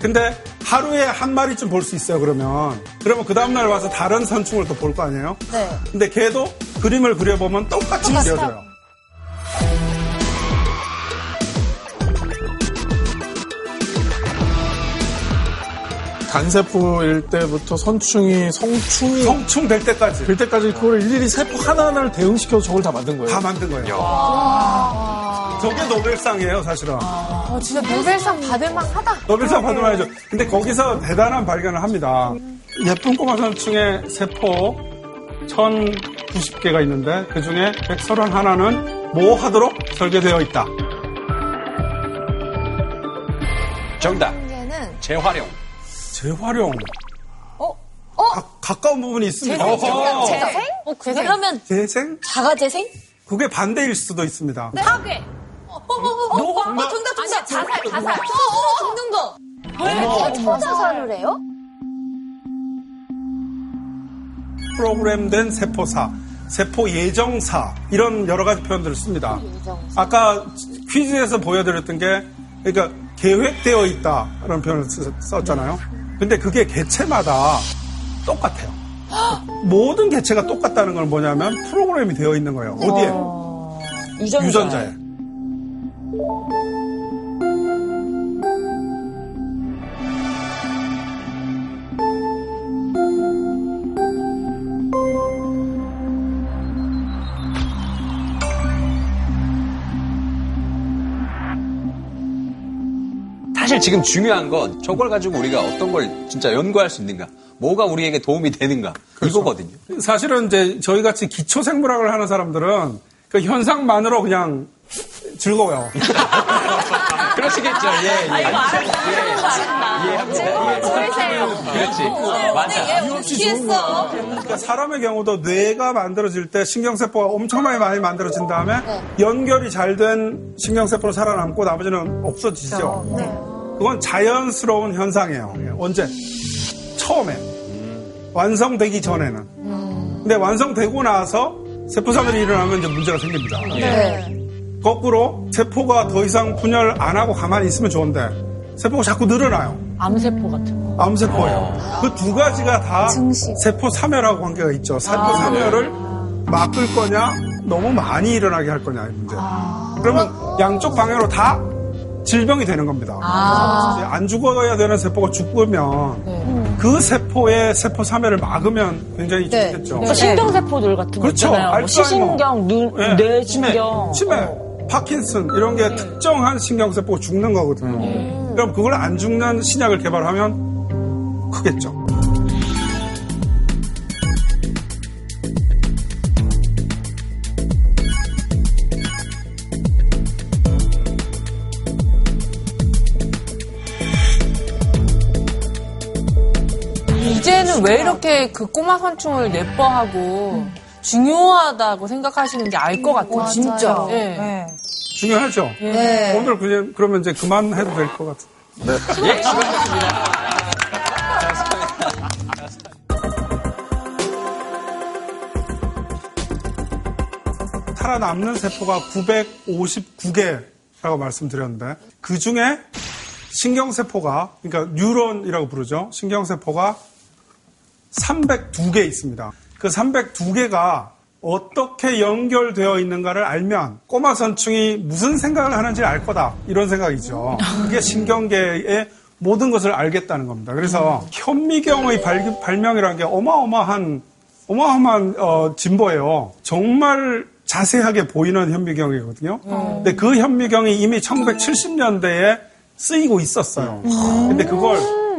Speaker 8: 근데 하루에 한 마리쯤 볼 수 있어요, 그러면. 그러면 그 다음날 와서 다른 선충을 또 볼 거 아니에요?
Speaker 2: 네.
Speaker 8: 근데 걔도 그림을 그려보면 똑같이 그려져요.
Speaker 3: 간세포일 때부터 선충이 성충이
Speaker 8: 성충 될 때까지
Speaker 3: 될 때까지 그걸 일일이 세포 하나하나를 대응시켜서 저걸 다 만든 거예요.
Speaker 8: 다 만든 거예요. 저게 노벨상이에요, 사실은.
Speaker 4: 어, 진짜 노벨상 받을만 하다.
Speaker 8: 노벨상 받으면야죠 근데 거기서 대단한 발견을 합니다. 예쁜 꼬마 선충의 세포 1090개가 있는데 그 중에 131는 뭐 하도록 설계되어 있다.
Speaker 5: 정답.
Speaker 7: 는
Speaker 5: 재활용.
Speaker 8: 재활용.
Speaker 7: 어?
Speaker 8: 가, 가까운 부분이 있습니다.
Speaker 7: 재생?
Speaker 8: 어허.
Speaker 7: 재생?
Speaker 12: 어, 그러면
Speaker 8: 재생?
Speaker 12: 자가재생?
Speaker 8: 그게 반대일 수도 있습니다.
Speaker 12: 파괴. 어, 어, 어? 어,
Speaker 7: 어, 정답, 정답.
Speaker 12: 자살, 자살.
Speaker 7: 어, 어, 죽는 거.
Speaker 12: 왜?
Speaker 7: 초자살을 해요?
Speaker 8: 프로그램된 세포사, 세포 예정사 이런 여러 가지 표현들을 씁니다. 아까 퀴즈에서 보여드렸던 게 그러니까 계획되어 있다라는 표현을 쓰- 썼잖아요. 근데 그게 개체마다 똑같아요. <gasps> 모든 개체가 똑같다는 건 뭐냐면 프로그램이 되어 있는 거예요. 어디에?
Speaker 9: 유전자.
Speaker 8: 유전자에.
Speaker 5: 사실 지금 중요한 건 저걸 가지고 우리가 어떤 걸 진짜 연구할 수 있는가, 뭐가 우리에게 도움이 되는가 이거거든요.
Speaker 8: 사실은 이제 저희 같이 기초 생물학을 하는 사람들은 그 현상만으로 그냥 즐거워요. <laughs>
Speaker 5: 그러시겠죠. 예, 예. 이해합니다. 그렇지. 맞아.
Speaker 7: 피했어.
Speaker 8: 그러니까 사람의 경우도 뇌가 만들어질 때 신경세포가 엄청나게 많이 만들어진 다음에 연결이 잘 된 신경세포로 살아남고 나머지는 없어지죠. 그건 자연스러운 현상이에요. 언제? 처음에. 완성되기 전에는. 근데 완성되고 나서 세포사멸이 일어나면 이제 문제가 생깁니다.
Speaker 7: 네.
Speaker 8: 거꾸로 세포가 더 이상 분열 안 하고 가만히 있으면 좋은데 세포가 자꾸 늘어나요.
Speaker 9: 암세포 같은 거.
Speaker 8: 암세포예요. 그두 가지가 다 세포 사멸하고 관계가 있죠. 세포 사멸을 막을 거냐, 너무 많이 일어나게 할 거냐의 문제. 그러면 양쪽 방향으로 다 질병이 되는 겁니다. 이제 안 죽어야 되는 세포가 죽으면 그 세포의 세포 사멸을 막으면 굉장히 좋겠죠.
Speaker 9: 그러니까 신경세포들 같은 거
Speaker 8: 그렇죠.
Speaker 9: 있잖아요. 뭐
Speaker 8: 알츠하이머.
Speaker 9: 시신경, 눈,
Speaker 8: 네.
Speaker 9: 뇌신경.
Speaker 8: 치매, 치매, 파킨슨 이런 게 특정한 신경세포가 죽는 거거든요. 그럼 그걸 안 죽는 신약을 개발하면 크겠죠.
Speaker 4: 이제는 왜 이렇게 그 꼬마 선충을 예뻐하고 중요하다고 생각하시는지 알 것 같아요.
Speaker 7: 맞아요.
Speaker 4: 진짜. 예.
Speaker 2: 네.
Speaker 8: 중요하죠.
Speaker 2: 네.
Speaker 8: 오늘 그냥 그러면 이제 그만해도 될 것 같아요.
Speaker 5: 예, 수고하셨습니다.
Speaker 8: 살아남는 세포가 959개라고 말씀드렸는데 그 중에 신경세포가 그러니까 뉴런이라고 부르죠. 신경세포가 302개 있습니다. 그 302개가 어떻게 연결되어 있는가를 알면 꼬마 선충이 무슨 생각을 하는지 알 거다. 이런 생각이죠. 그게 신경계의 모든 것을 알겠다는 겁니다. 그래서 현미경의 발, 발명이라는 게 어마어마한 어마어마한 어, 진보예요. 정말 자세하게 보이는 현미경이거든요. 근데 그 현미경이 이미 1970년대에 쓰이고 있었어요. 근데 그걸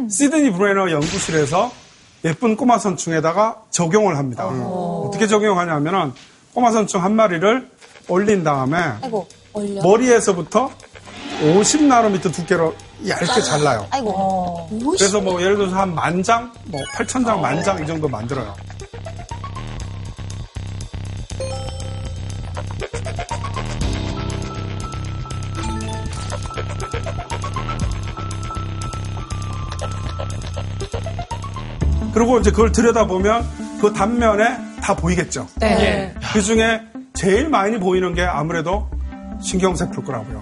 Speaker 8: 시드니 브레너 연구실에서 예쁜 꼬마 선충에다가 적용을 합니다. 어떻게 적용하냐면은 꼬마 선충 한 마리를 올린 다음에
Speaker 7: 아이고.
Speaker 8: 머리에서부터 50나노미터 두께로 얇게 잘라요.
Speaker 7: 아이고.
Speaker 8: 그래서 뭐 예를 들어서 한 만 장, 뭐 8천 장, 만장 이 정도 만들어요. 그리고 이제 그걸 들여다보면 그 단면에 다 보이겠죠.
Speaker 4: 네.
Speaker 8: 그 중에 제일 많이 보이는 게 아무래도 신경세포일 거라고요.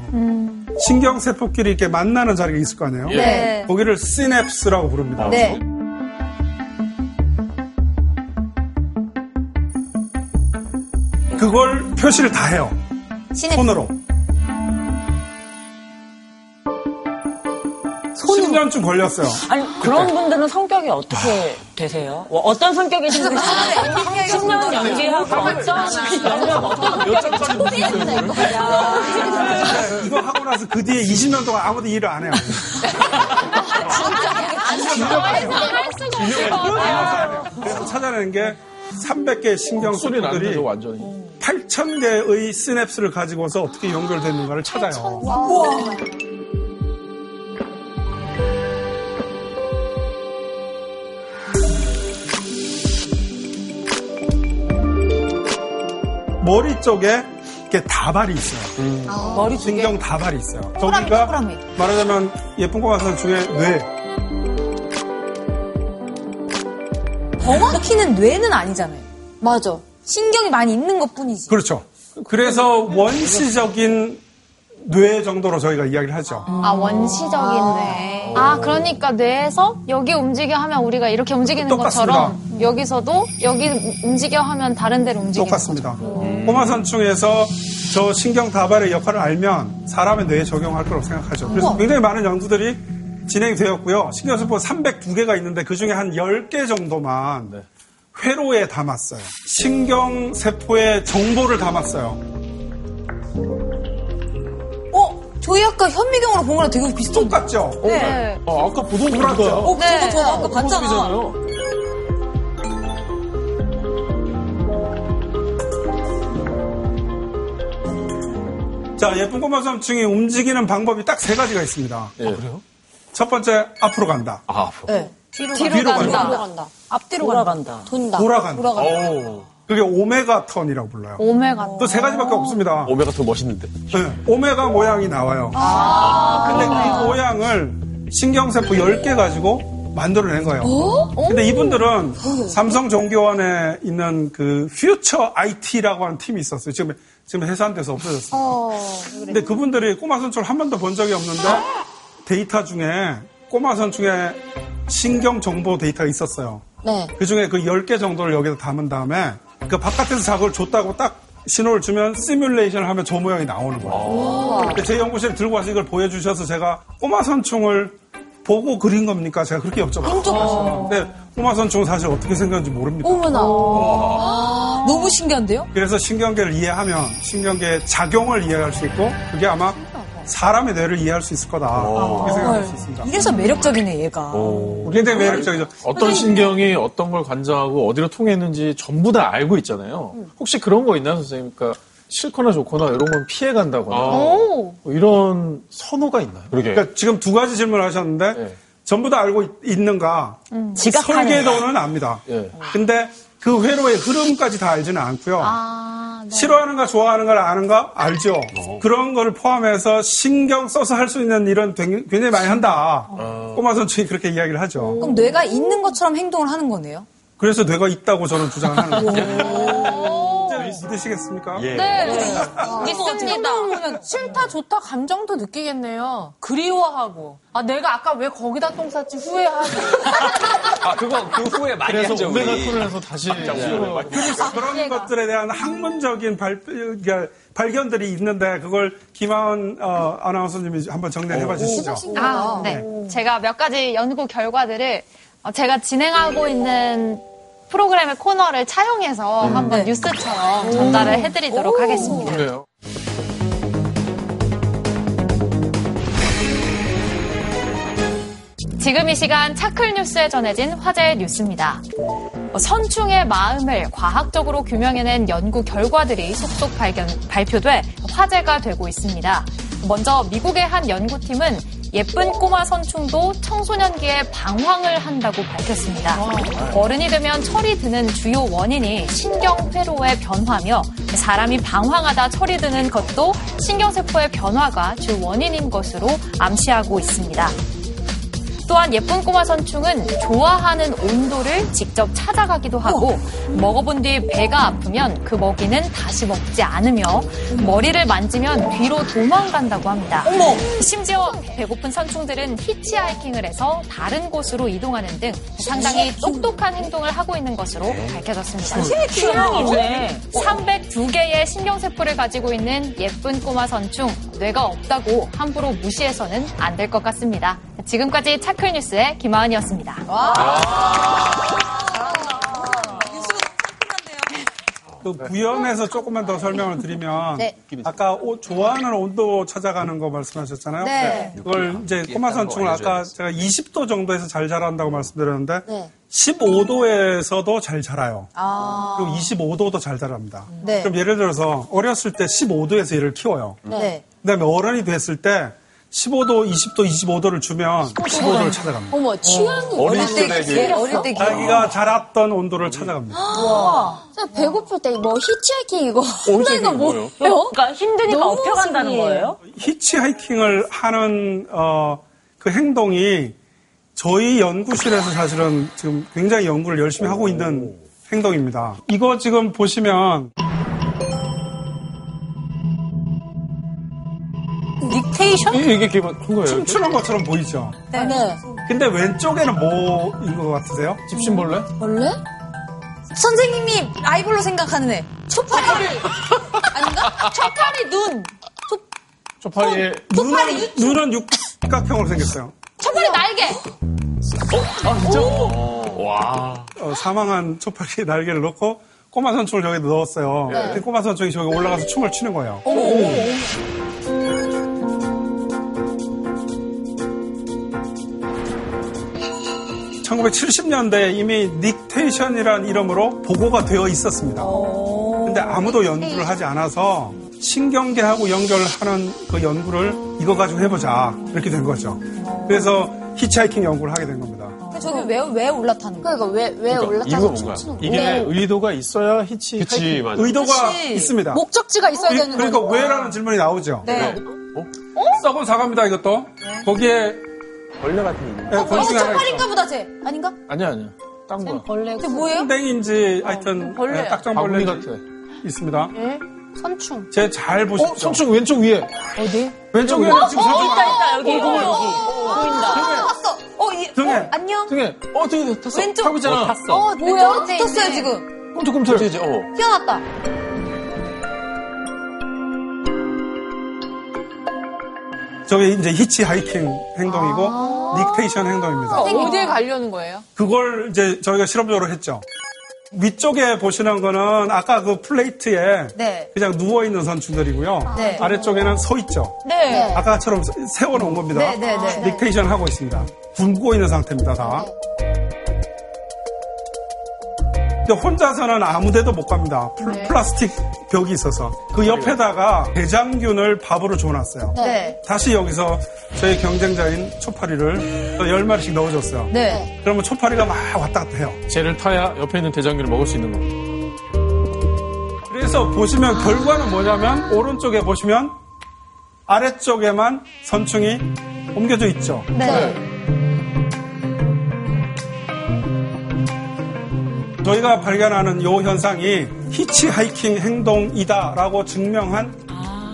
Speaker 8: 신경세포끼리 이렇게 만나는 자리가 있을 거 아니에요?
Speaker 7: 네.
Speaker 8: 거기를 시냅스라고 부릅니다.
Speaker 7: 네.
Speaker 8: 그걸 표시를 다 해요.
Speaker 7: 시냅스.
Speaker 8: 손으로.
Speaker 7: 손으로.
Speaker 8: 10년쯤 걸렸어요.
Speaker 9: 아니 그런 분들은 성격이 어떻게 되세요? 어, 어떤 성격이신 분이 10년 연기하고 어떤 연기하고 어떤
Speaker 8: 이거 하고 나서 그 뒤에 20년 동안 아무도 일을 안 해요. 그래서 찾아내는 게 300개의 신경
Speaker 3: 소리 나는
Speaker 8: 세포들이
Speaker 3: 거죠, 완전히.
Speaker 8: 8,000개의 시냅스를 가지고서 어떻게 연결되는가를 찾아요. 머리 쪽에 이렇게 다발이 있어요.
Speaker 4: 머리
Speaker 8: 신경 다발이 있어요. 저기가 말하자면 예쁜 꼬마 선 중에 뇌.
Speaker 2: 정확히는 뇌는 아니잖아요.
Speaker 6: 맞아.
Speaker 2: 신경이 많이 있는 것 뿐이지.
Speaker 8: 그렇죠. 그래서 원시적인 뇌 정도로 저희가 이야기를 하죠.
Speaker 6: 아, 원시적인 뇌. 아, 그러니까 뇌에서 여기 움직여 하면 우리가 이렇게 움직이는
Speaker 8: 똑같습니다.
Speaker 6: 것처럼 여기서도 여기 움직여 하면 다른 데로 움직이는
Speaker 8: 똑같습니다. 꼬마선충에서 저 신경 다발의 역할을 알면 사람의 뇌에 적용할 거라고 생각하죠. 그래서
Speaker 2: 우와.
Speaker 8: 굉장히 많은 연구들이 진행이 되었고요. 신경세포 302개가 있는데 그 중에 한 10개 정도만 회로에 담았어요. 신경세포의 정보를 담았어요.
Speaker 2: 저희 아까 현미경으로 본 거랑 되게 비슷한
Speaker 8: 똑같죠?
Speaker 2: 네.
Speaker 3: 아, 아까 보던. 거보다.
Speaker 2: 어, 저거 저 아까 봤잖아.
Speaker 3: 모습이잖아요.
Speaker 8: 자, 예쁜 꼬마선충이 움직이는 방법이 딱 세 가지가 있습니다.
Speaker 3: 그래요?
Speaker 8: 첫 번째, 앞으로 간다.
Speaker 3: 아, 앞으로.
Speaker 2: 네.
Speaker 6: 뒤로,
Speaker 8: 뒤로 간다.
Speaker 6: 뒤로 간다.
Speaker 2: 앞뒤로
Speaker 9: 돌아간다.
Speaker 6: 돈다.
Speaker 8: 돌아간다.
Speaker 3: 오.
Speaker 8: 그게 오메가 턴이라고 불러요.
Speaker 6: 오메가.
Speaker 8: 또세 가지밖에 없습니다.
Speaker 10: 오메가 더 멋있는데.
Speaker 8: 네, 오메가 모양이 나와요. 근데 그 모양을 신경세포 10개 가지고 만들어낸 거예요. 근데 이분들은 삼성 종교원에 있는 그 퓨처 IT라고 하는 팀이 있었어요. 지금, 지금 해산돼서 없어졌어요. 근데 그분들이 꼬마 선출을 한 번도 본 적이 없는데 데이터 중에 꼬마 선충의 신경 정보 데이터가 있었어요.
Speaker 6: 네.
Speaker 8: 그 중에 그 10개 정도를 여기다 담은 다음에 그 바깥에서 자극을 줬다고 딱 신호를 주면 시뮬레이션을 하면 저 모양이 나오는 거예요. 근데 제 연구실에 들고 와서 이걸 보여주셔서 제가 꼬마 선충을 보고 그린 겁니까? 제가 그렇게 여쭤봤어요. 근데 꼬마 선충은 사실 어떻게 생겼는지 모릅니다.
Speaker 2: 어머나. 너무 신기한데요?
Speaker 8: 그래서 신경계를 이해하면 신경계의 작용을 이해할 수 있고 그게 아마 사람의 뇌를 이해할 수 있을 거다. 그렇게 생각할 수 있습니다.
Speaker 2: 이래서 매력적이네, 얘가.
Speaker 8: 굉장히 매력적이죠.
Speaker 3: 어떤 신경이 어떤 걸 관장하고 어디로 통했는지 전부 다 알고 있잖아요. 혹시 그런 거 있나요, 선생님? 그러니까 싫거나 좋거나 이런 건 피해 간다거나 뭐 이런 선호가 있나요?
Speaker 10: 그러게.
Speaker 8: 그러니까 지금 두 가지 질문을 하셨는데
Speaker 3: 네.
Speaker 8: 전부 다 알고 있- 있는가?
Speaker 9: 지각하는
Speaker 8: 설계도는 압니다.
Speaker 3: 예.
Speaker 8: 근데 그 회로의 흐름까지 다 알지는 않고요.
Speaker 6: 아, 네.
Speaker 8: 싫어하는가 좋아하는 걸 아는가 알죠. 그런 거를 포함해서 신경 써서 할 수 있는 일은 굉장히 많이 한다. 꼬마 선수이 그렇게 이야기를 하죠.
Speaker 2: 그럼 뇌가 있는 것처럼 행동을 하는 거네요?
Speaker 8: 그래서 뇌가 있다고 저는 주장을 하는 거예요. 믿으시겠습니까?
Speaker 5: 예.
Speaker 4: 있습니다. 싫다, 좋다 감정도 느끼겠네요. 그리워하고. 아, 내가 아까 왜 거기다 똥 쌌지 후회하고.
Speaker 5: 아, 그거 그 후에 많이
Speaker 3: 그래서
Speaker 5: 하죠.
Speaker 3: 오메가
Speaker 5: 우리.
Speaker 3: 톤을 해서 다시 싫어.
Speaker 8: 그런 것들에 대한 학문적인 발, 그러니까 발견들이 있는데 그걸 김하은 어, 아나운서님이 한번 정리해 주시죠.
Speaker 6: 아, 네. 제가 몇 가지 연구 결과들을 어, 제가 진행하고 있는 프로그램의 코너를 차용해서 한번 뉴스처럼 전달을 해드리도록 하겠습니다.
Speaker 3: 그래요.
Speaker 6: 지금 이 시간 차클 뉴스에 전해진 화제의 뉴스입니다. 어, 선충의 마음을 과학적으로 규명해낸 연구 결과들이 속속 발견, 발표돼 화제가 되고 있습니다. 먼저 미국의 한 연구팀은 예쁜 꼬마 선충도 청소년기에 방황을 한다고 밝혔습니다. 어른이 되면 철이 드는 주요 원인이 신경회로의 변화며 사람이 방황하다 철이 드는 것도 신경세포의 변화가 주 원인인 것으로 암시하고 있습니다.
Speaker 7: 또한 예쁜 꼬마 선충은 좋아하는 온도를 직접 찾아가기도 하고 먹어본 뒤 배가 아프면 그 먹이는 다시 먹지 않으며 머리를 만지면 뒤로 도망간다고 합니다. 심지어 배고픈 선충들은 히치하이킹을 해서 다른 곳으로 이동하는 등 상당히 똑똑한 행동을 하고 있는 것으로 밝혀졌습니다.
Speaker 9: 취향이 있네.
Speaker 7: 302개의 신경세포를 가지고 있는 예쁜 꼬마 선충, 뇌가 없다고 함부로 무시해서는 안 될 것 같습니다. 지금까지 차클 뉴스의 김하은이었습니다.
Speaker 8: 그 부연해서 조금만 더 설명을 드리면
Speaker 1: 네.
Speaker 8: 아까 오- 좋아하는 온도 찾아가는 거 말씀하셨잖아요.
Speaker 1: 네.
Speaker 8: 그걸 이제 꼬마 선충을 아까 제가 20도 정도에서 잘 자란다고 말씀드렸는데
Speaker 1: 네.
Speaker 8: 15도에서도 잘 자라요.
Speaker 1: 아.
Speaker 8: 그리고 25도도 잘 자랍니다.
Speaker 1: 네.
Speaker 8: 그럼 예를 들어서 어렸을 때 15도에서 얘를 키워요.
Speaker 1: 네.
Speaker 8: 그다음에 어른이 됐을 때 15도, 20도, 25도를 주면 15도를 찾아갑니다.
Speaker 1: 어머, 취향이
Speaker 10: 어릴 때
Speaker 1: 네, 어릴 때
Speaker 8: 자기가 자랐던 온도를 찾아갑니다.
Speaker 12: 진짜 배고플 때 뭐 히치하이킹 이거
Speaker 10: 어제
Speaker 12: 이거
Speaker 10: 뭐예요?
Speaker 9: 그러니까 힘드니까 업혀간다는. 거예요?
Speaker 8: 히치하이킹을 하는 어, 그 행동이 저희 연구실에서 사실은 지금 굉장히 연구를 열심히 하고 있는 행동입니다. 이거 지금 보시면
Speaker 1: 딕테이션?
Speaker 3: 이- 이게 기본 큰 거예요.
Speaker 8: 춤추는 것처럼 보이죠?
Speaker 12: 네.
Speaker 8: 근데 왼쪽에는 뭐인 것 같으세요?
Speaker 3: 집신벌레?
Speaker 12: 원래?
Speaker 2: 선생님이 라이벌로 생각하는 애.
Speaker 12: 초파리 <laughs> 아닌가? 초파리 눈
Speaker 3: 초파리의
Speaker 8: 눈은, 눈은 육각형으로 생겼어요.
Speaker 12: 초파리 날개
Speaker 10: 와.
Speaker 8: 어, 사망한 초파리 <laughs> 날개를 넣고 꼬마 선충을 저기 넣었어요. 근데 꼬마 선충이 저기 올라가서 춤을 추는 거예요. 1970년대에 이미 nictation이라는 이름으로 보고가 되어 있었습니다. 근데 아무도 연구를 하지 않아서 신경계하고 연결하는 그 연구를 이거 가지고 해보자 이렇게 된 거죠. 그래서 히치하이킹 연구를 하게 된 겁니다.
Speaker 2: 저기 왜, 왜 올라타는 거야?
Speaker 12: 그러니까 왜왜
Speaker 10: 뭔가
Speaker 12: 춤추는 거야?
Speaker 3: 이게 의도가 있어야 히치
Speaker 10: 그치,
Speaker 3: 하이킹.
Speaker 10: 맞아.
Speaker 8: 의도가
Speaker 2: 그치.
Speaker 8: 있습니다.
Speaker 1: 목적지가 있어야
Speaker 8: 그-
Speaker 1: 되는
Speaker 8: 그러니까
Speaker 1: 거죠.
Speaker 8: 왜라는 질문이 나오죠.
Speaker 2: 네.
Speaker 8: 썩은 사과입니다, 이것도. 거기에
Speaker 10: 벌레 같은 거.
Speaker 8: 예,
Speaker 2: 어, 초파리인가
Speaker 8: 있죠.
Speaker 2: 보다, 쟤. 아닌가?
Speaker 3: 아니야 아니야. 딴 거야.
Speaker 1: 벌레.
Speaker 2: 쟤 뭐예요?
Speaker 8: 땡인지 하여튼. 예,
Speaker 3: 바구니
Speaker 8: 딱정벌레
Speaker 3: 같아.
Speaker 8: 있습니다.
Speaker 1: 선충.
Speaker 8: 제 잘 보십시오.
Speaker 3: 어, 선충 왼쪽 위에.
Speaker 1: 어디?
Speaker 8: 왼쪽 위에 지금
Speaker 9: 어,
Speaker 8: 선충
Speaker 9: 있다, 있다, 여기, 여기, 여기. 보인다.
Speaker 2: 봤어. 어, 이,
Speaker 8: 등에.
Speaker 2: 어, 안녕?
Speaker 3: 등에. 어 등에 탔어.
Speaker 2: 왼쪽.
Speaker 3: 타고 있잖아.
Speaker 10: 탔어.
Speaker 2: 어, 뭐야? 붙었어요, 지금.
Speaker 3: 꿈틀꿈틀.
Speaker 10: 그치, 어.
Speaker 2: 튀어났다.
Speaker 8: 저게 이제 히치 하이킹 행동이고 nictation 행동입니다.
Speaker 4: 어디에 가려는 거예요?
Speaker 8: 그걸 이제 저희가 실험적으로 했죠. 위쪽에 보시는 거는 아까 그 플레이트에
Speaker 2: 네.
Speaker 8: 그냥 누워 있는 선충들이고요.
Speaker 2: 네.
Speaker 8: 아래쪽에는 서 있죠.
Speaker 2: 네.
Speaker 8: 아까처럼 세워 놓은 겁니다.
Speaker 2: 네, 네, 네.
Speaker 8: nictation 하고 있습니다. 굶고 있는 상태입니다, 다. 근데 혼자서는 아무데도 못 갑니다. 플, 라스틱 벽이 있어서. 그 옆에다가 대장균을 밥으로 줘놨어요.
Speaker 2: 네.
Speaker 8: 다시 여기서 저희 경쟁자인 초파리를 10마리씩 넣어줬어요.
Speaker 2: 네.
Speaker 8: 그러면 초파리가 막 왔다 갔다 해요.
Speaker 3: 쟤를 타야 옆에 있는 대장균을 먹을 수 있는 겁니다.
Speaker 8: 그래서 보시면 결과는 뭐냐면 오른쪽에 보시면 아래쪽에만 선충이 옮겨져 있죠.
Speaker 2: 네.
Speaker 8: 저희가 발견하는 이 현상이 히치하이킹 행동이다라고 증명한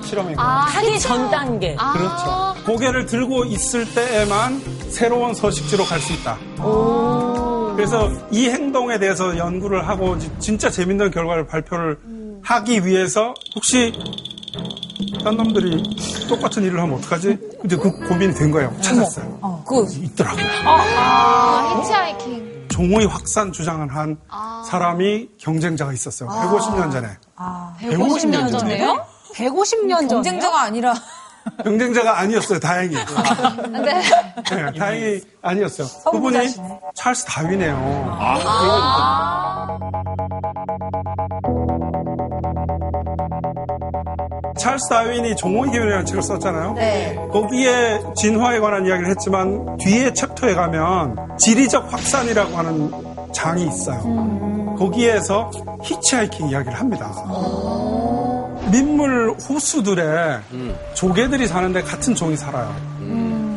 Speaker 8: 실험입니다.
Speaker 9: 하기 전 단계.
Speaker 8: 그렇죠. 고개를 들고 있을 때에만 새로운 서식지로 갈 수 있다. 그래서 이 행동에 대해서 연구를 하고 지- 진짜 재밌는 결과를 발표를 하기 위해서 혹시 딴 놈들이 똑같은 일을 하면 어떡하지? 근데 그 고민이 된 거예요. 찾았어요.
Speaker 2: 그거
Speaker 8: 있더라고요.
Speaker 7: 아, 히치하이킹.
Speaker 8: 종의 확산 주장을 한 사람이 경쟁자가 있었어요. 150년 전에.
Speaker 10: 150년 전에요?
Speaker 1: 150년 전.
Speaker 2: 경쟁자가 아니라.
Speaker 8: 경쟁자가 아니었어요. 다행히.
Speaker 2: 네.
Speaker 8: 네, 다행히 아니었어요. 그분이 찰스 다윈이에요. 찰스 다윈이 종의 기원이라는 책을 썼잖아요.
Speaker 2: 네.
Speaker 8: 거기에 진화에 관한 이야기를 했지만 뒤에 챕터에 가면 지리적 확산이라고 하는 장이 있어요. 거기에서 히치하이킹 이야기를 합니다. 민물 호수들에 조개들이 사는데 같은 종이 살아요.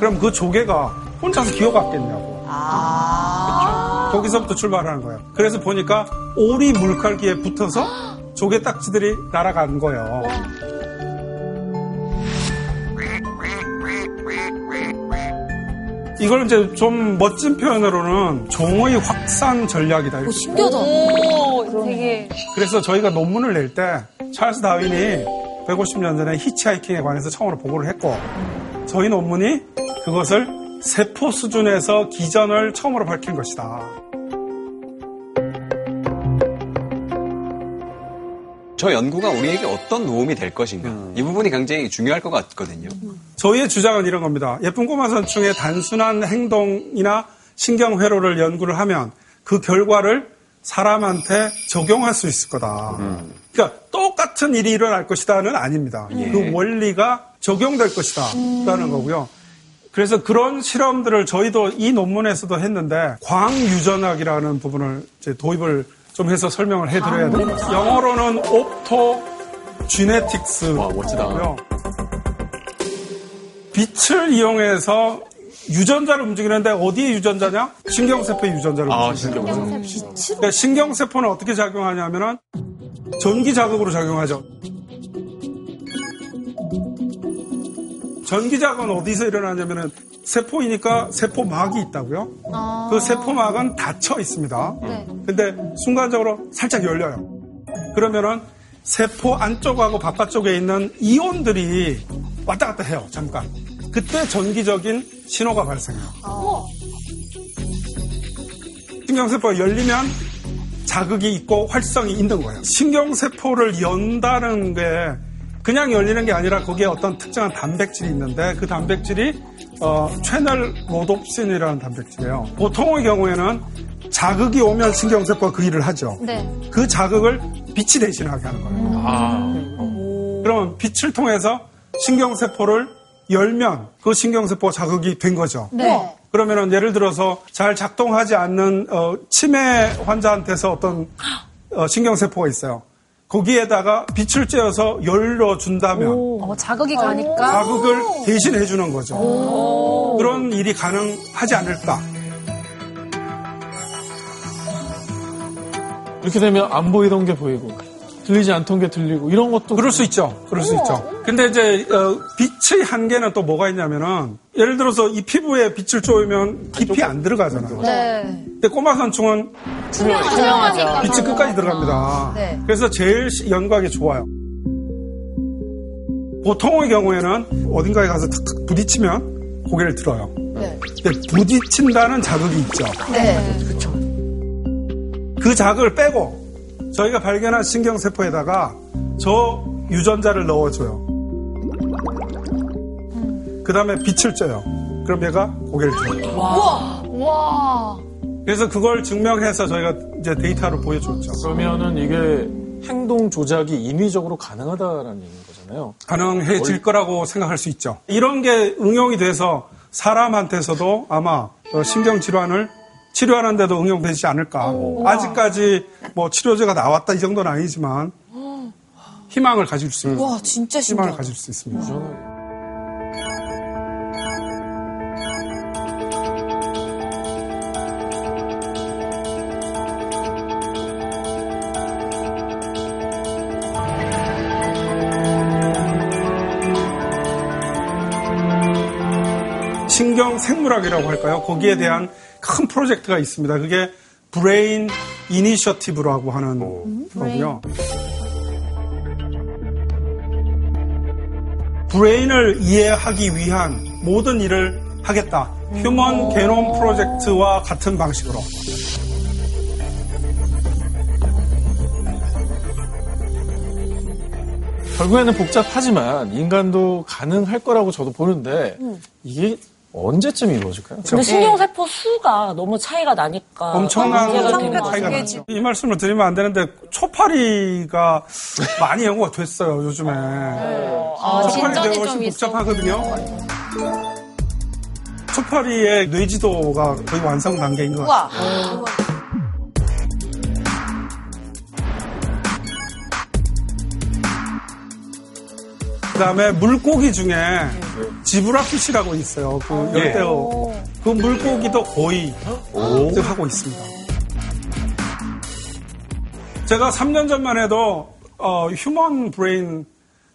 Speaker 8: 그럼 그 조개가 혼자서 기어갔겠냐고.
Speaker 2: 아.
Speaker 8: 그렇죠? 거기서부터 출발하는 거예요. 그래서 보니까 오리 물갈기에 붙어서 <gasps> 조개 딱지들이 날아가는 거예요. 이걸 이제 좀 멋진 표현으로는 종의 확산 전략이다. 이렇게.
Speaker 2: 신기하다.
Speaker 12: 오, 되게.
Speaker 8: 그래서 저희가 논문을 낼 때 찰스 다윈이 150년 전에 히치하이킹에 관해서 처음으로 보고를 했고 저희 논문이 그것을 세포 수준에서 기전을 처음으로 밝힌 것이다.
Speaker 5: 저 연구가 우리에게 어떤 도움이 될 것인가. 이 부분이 굉장히 중요할 것 같거든요.
Speaker 8: 저희의 주장은 이런 겁니다. 예쁜 꼬마 선충의 단순한 행동이나 신경 회로를 연구를 하면 그 결과를 사람한테 적용할 수 있을 거다. 그러니까 똑같은 일이 일어날 것이다는 아닙니다.
Speaker 5: 예.
Speaker 8: 그 원리가 적용될 것이다. 라는 거고요. 그래서 그런 실험들을 저희도 이 논문에서도 했는데 광유전학이라는 부분을 이제 도입을 좀 해서 설명을 해드려야 돼요. 영어로는 옵토 지네틱스고요. 빛을 이용해서 유전자를 움직이는데 어디에 유전자냐? 신경세포의 유전자를
Speaker 10: 아,
Speaker 8: 움직이는 거예요.
Speaker 10: 신경세포.
Speaker 8: 그러니까 신경세포는 어떻게 작용하냐면은 전기 자극으로 작용하죠. 전기 자극은 어디서 일어나냐면은 세포이니까 세포막이 있다고요. 그 세포막은 닫혀 있습니다.
Speaker 12: 네.
Speaker 8: 근데 순간적으로 살짝 열려요. 그러면은 세포 안쪽하고 바깥쪽에 있는 이온들이 왔다 갔다 해요. 잠깐. 그때 전기적인 신호가 발생해요. 신경세포가 열리면 자극이 있고 활성이 있는 거예요. 신경세포를 연다는 게 그냥 열리는 게 아니라 거기에 어떤 특정한 단백질이 있는데 그 단백질이 어, 채널 로놉신이라는 단백질이에요. 보통의 경우에는 자극이 오면 신경세포가 그 일을 하죠.
Speaker 12: 네.
Speaker 8: 그 자극을 빛이 대신하게 하는 거예요.
Speaker 3: 아.
Speaker 8: 그러면 빛을 통해서 신경세포를 열면 그 신경세포 자극이 된 거죠.
Speaker 12: 네.
Speaker 8: 그러면은 예를 들어서 잘 작동하지 않는 어, 치매 환자한테서 어떤 어, 신경세포가 있어요. 거기에다가 빛을 쬐어서 열어준다면
Speaker 1: 어, 자극이 가니까.
Speaker 8: 자극을 대신해 주는 거죠. 그런 일이 가능하지 않을까.
Speaker 3: 이렇게 되면 안 보이던 게 보이고 들리지 않던 게 들리고 이런 것도
Speaker 8: 그럴 수 있죠. 그럴 수 있죠. 근데 이제 어, 빛의 한계는 또 뭐가 있냐면은 예를 들어서 이 피부에 빛을 쪼이면 깊이 안 들어가잖아요.
Speaker 12: 네.
Speaker 8: 근데 꼬마 선충은
Speaker 12: 투명하니까.
Speaker 8: 빛이 끝까지 들어갑니다.
Speaker 1: 네.
Speaker 8: 그래서 제일 시- 연구하기 좋아요. 보통의 경우에는 어딘가에 가서 탁 부딪히면 고개를 들어요.
Speaker 1: 네.
Speaker 8: 근데 부딪힌다는 자극이 있죠.
Speaker 1: 네.
Speaker 8: 그 자극을 빼고 저희가 발견한 신경세포에다가 저 유전자를 넣어줘요. 그 다음에 빛을 쬐요. 그럼 얘가 고개를 들어요.
Speaker 12: 와.
Speaker 8: 그래서 그걸 증명해서 저희가 이제 데이터로 보여줬죠.
Speaker 3: 그러면은 이게 행동 조작이 인위적으로 가능하다라는 얘기인 거잖아요.
Speaker 8: 가능해질 거라고 생각할 수 있죠. 이런 게 응용이 돼서 사람한테서도 아마 어, 신경 질환을 치료하는데도 응용되지 않을까. 아직까지 뭐 치료제가 나왔다 이 정도는 아니지만 희망을 가질 수 있습니다.
Speaker 2: 와, 진짜
Speaker 8: 희망을
Speaker 2: 신기하다.
Speaker 8: 가질 수 있습니다. 생물학이라고 할까요? 거기에 대한 큰 프로젝트가 있습니다. 그게 Brain Initiative라고 하는 거고요. brain을 이해하기 위한 모든 일을 하겠다. human 게놈 프로젝트와 같은 방식으로.
Speaker 3: 결국에는 복잡하지만 인간도 가능할 거라고 저도 보는데 이게 언제쯤 이루어질까요?
Speaker 9: 근데 신경세포 수가 너무 차이가 나니까
Speaker 8: 엄청난 차이가. 나죠. 이 말씀을 드리면 안 되는데 초파리가 <laughs> 많이 연구가 됐어요 요즘에.
Speaker 12: 아,
Speaker 8: 초파리 되게
Speaker 12: 좀
Speaker 8: 훨씬. 복잡하거든요. 초파리의 뇌지도가 거의 완성 단계인 것 같아요.
Speaker 2: 우와.
Speaker 8: 그다음에 물고기 중에 zebrafish라고 있어요. 그 열대어 그 물고기도 거의 획득하고 있습니다. 제가 3년 전만 해도 어, human brain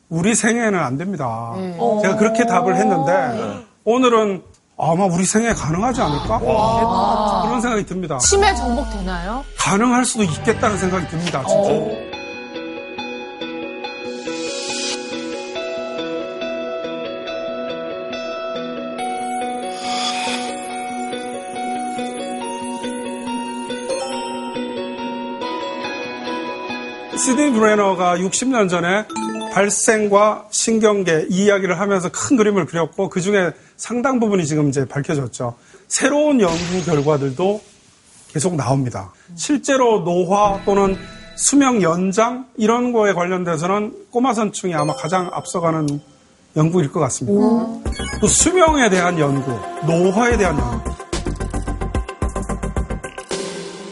Speaker 8: 우리 생애는 안 됩니다. 제가 그렇게 답을 했는데 오늘은 아마 우리 생애 가능하지 않을까? 그런 생각이 듭니다.
Speaker 4: 치매 정복 되나요?
Speaker 8: 가능할 수도 있겠다는 생각이 듭니다. 진짜. 시드니 브레너가 60년 전에 발생과 신경계 이 이야기를 하면서 큰 그림을 그렸고 그 중에 상당 부분이 지금 이제 밝혀졌죠. 새로운 연구 결과들도 계속 나옵니다. 실제로 노화 또는 수명 연장 이런 거에 관련돼서는 꼬마 선충이 아마 가장 앞서가는 연구일 것 같습니다. 또 수명에 대한 연구, 노화에 대한 연구.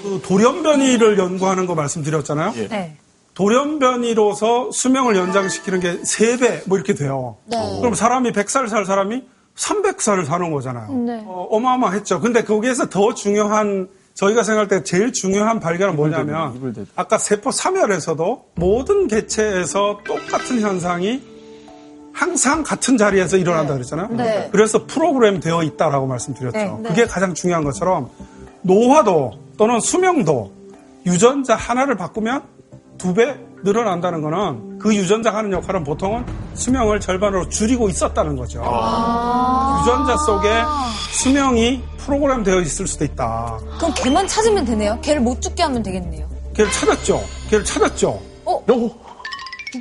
Speaker 8: 그 돌연변이를 연구하는 거 말씀드렸잖아요.
Speaker 1: 네.
Speaker 8: 돌연변이로서 수명을 연장시키는 게 3배 뭐 이렇게 돼요. 그럼 사람이 100살 살 사람이 300살을 사는 거잖아요.
Speaker 12: 네.
Speaker 8: 어, 마어마했죠 근데 거기에서 더 중요한 저희가 생각할 때 제일 중요한 발견은 뭐냐면. 아까 세포 사멸에서도 모든 개체에서 똑같은 현상이 항상 같은 자리에서 일어난다 그랬잖아요.
Speaker 12: 네.
Speaker 8: 그래서 프로그램 되어 있다라고 말씀드렸죠.
Speaker 12: 네, 네.
Speaker 8: 그게 가장 중요한 것처럼 노화도 또는 수명도 유전자 하나를 바꾸면 두 배 늘어난다는 거는 그 유전자가 하는 역할은 보통은 수명을 절반으로 줄이고 있었다는 거죠. 유전자 속에 수명이 프로그램 되어 있을 수도 있다.
Speaker 2: 그럼 걔만 찾으면 되네요. 걔를 못 죽게 하면 되겠네요.
Speaker 8: 걔를 찾았죠. 걔를 찾았죠.
Speaker 2: 어?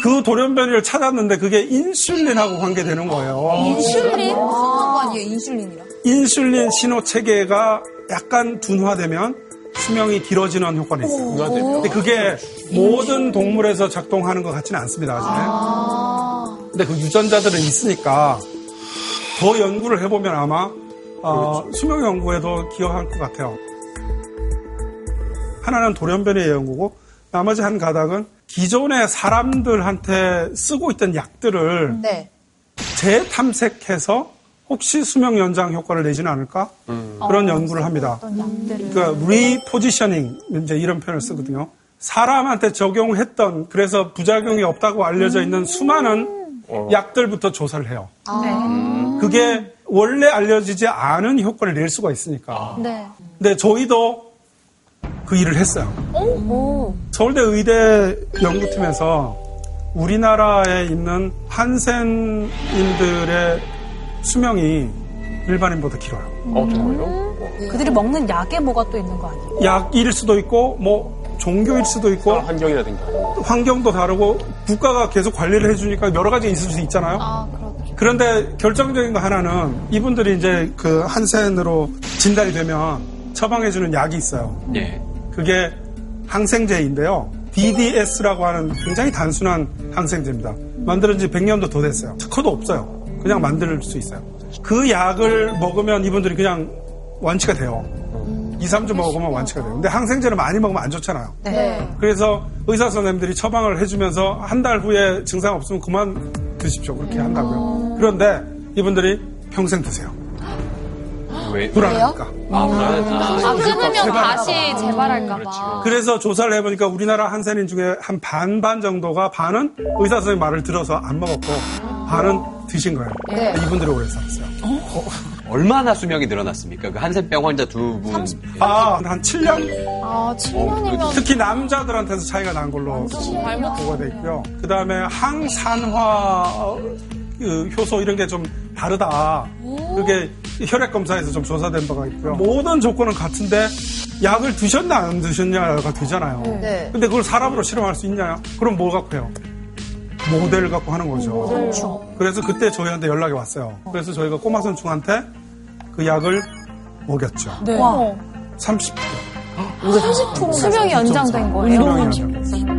Speaker 8: 그 돌연변이를 찾았는데 그게 인슐린하고 관계되는 거예요.
Speaker 2: 인슐린? 무슨 상관이에요, 인슐린이랑?
Speaker 8: 인슐린 신호 체계가 약간 둔화되면 수명이 길어지는 효과가 있어요. 근데 그게 모든 동물에서 작동하는 것 같지는 않습니다. 아직. 근데 그 유전자들은 있으니까 더 연구를 해보면 아마 어, 수명 연구에도 기여할 것 같아요. 하나는 돌연변이의 연구고 나머지 한 가닥은 기존의 사람들한테 쓰고 있던 약들을
Speaker 2: 네.
Speaker 8: 재탐색해서 혹시 수명 연장 효과를 내지는 않을까? 그런 연구를 합니다. 그러니까 리포지셔닝 이제 이런 표현을 쓰거든요. 사람한테 적용했던 그래서 부작용이 없다고 알려져 있는 수많은 약들부터 조사를 해요. 그게 원래 알려지지 않은 효과를 낼 수가 있으니까.
Speaker 12: 네.
Speaker 8: 근데 저희도 그 일을 했어요.
Speaker 12: 오.
Speaker 8: 서울대 의대 연구팀에서 우리나라에 있는 한센인들의 수명이 일반인보다 길어요.
Speaker 10: 어, 정말요?
Speaker 1: 그들이 먹는 약에 뭐가 또 있는 거 아니에요?
Speaker 8: 약일 수도 있고 뭐 종교일 수도 있고
Speaker 10: 환경이라든가.
Speaker 8: 환경도 다르고 국가가 계속 관리를 해주니까 여러 가지 있을 수 있잖아요.
Speaker 12: 아, 그렇죠.
Speaker 8: 그런데 결정적인 거 하나는 이분들이 이제 그 한센으로 진단이 되면 처방해주는 약이 있어요.
Speaker 5: 예.
Speaker 8: 그게 항생제인데요. DDS라고 하는 굉장히 단순한 항생제입니다. 만들어진 지 100년도 더 됐어요. 특허도 없어요. 그냥 만들 수 있어요. 그 약을 먹으면 이분들이 그냥 완치가 돼요. 2, 3주 먹으면 완치가 돼요. 근데 항생제를 많이 먹으면 안 좋잖아요.
Speaker 12: 네.
Speaker 8: 그래서 의사 선생님들이 처방을 해주면서 한 달 후에 증상 없으면 그만 드십시오. 그렇게 한다고요. 그런데 이분들이 평생 드세요.
Speaker 5: 왜?
Speaker 8: 불안하니까.
Speaker 5: 아, 불안하다.
Speaker 12: 아, 끊으면 다시 재발할까봐.
Speaker 8: 그래서 조사를 해보니까 우리나라 한센인 중에 한 반반 정도가 반은 의사 선생님 말을 들어서 안 먹었고 반은 드신 거예요. 이분들이 오래 살았어요.
Speaker 5: 얼마나 수명이 늘어났습니까? 그 한센병 환자 두 분.
Speaker 8: 아, 한 7년?
Speaker 12: 아, 7년이면
Speaker 8: 특히 남자들한테서 차이가 난 걸로 보고가 돼 있고요. 그 다음에 항산화 어, 그 효소 이런 게 좀 다르다. 그게 혈액 검사에서 좀 조사된 바가 있고요. 모든 조건은 같은데 약을 드셨냐 안 드셨냐가 되잖아요.
Speaker 2: 네.
Speaker 8: 근데 그걸 사람으로 실험할 수 있냐? 그럼 뭘 갖고 해요? 모델 갖고 하는 거죠. 그래서 그때 저희한테 연락이 왔어요. 그래서 저희가 꼬마 선충한테 그 약을 먹였죠.
Speaker 1: 와.
Speaker 8: 30분.
Speaker 12: 수명이 연장된 거예요.
Speaker 9: 아니 근데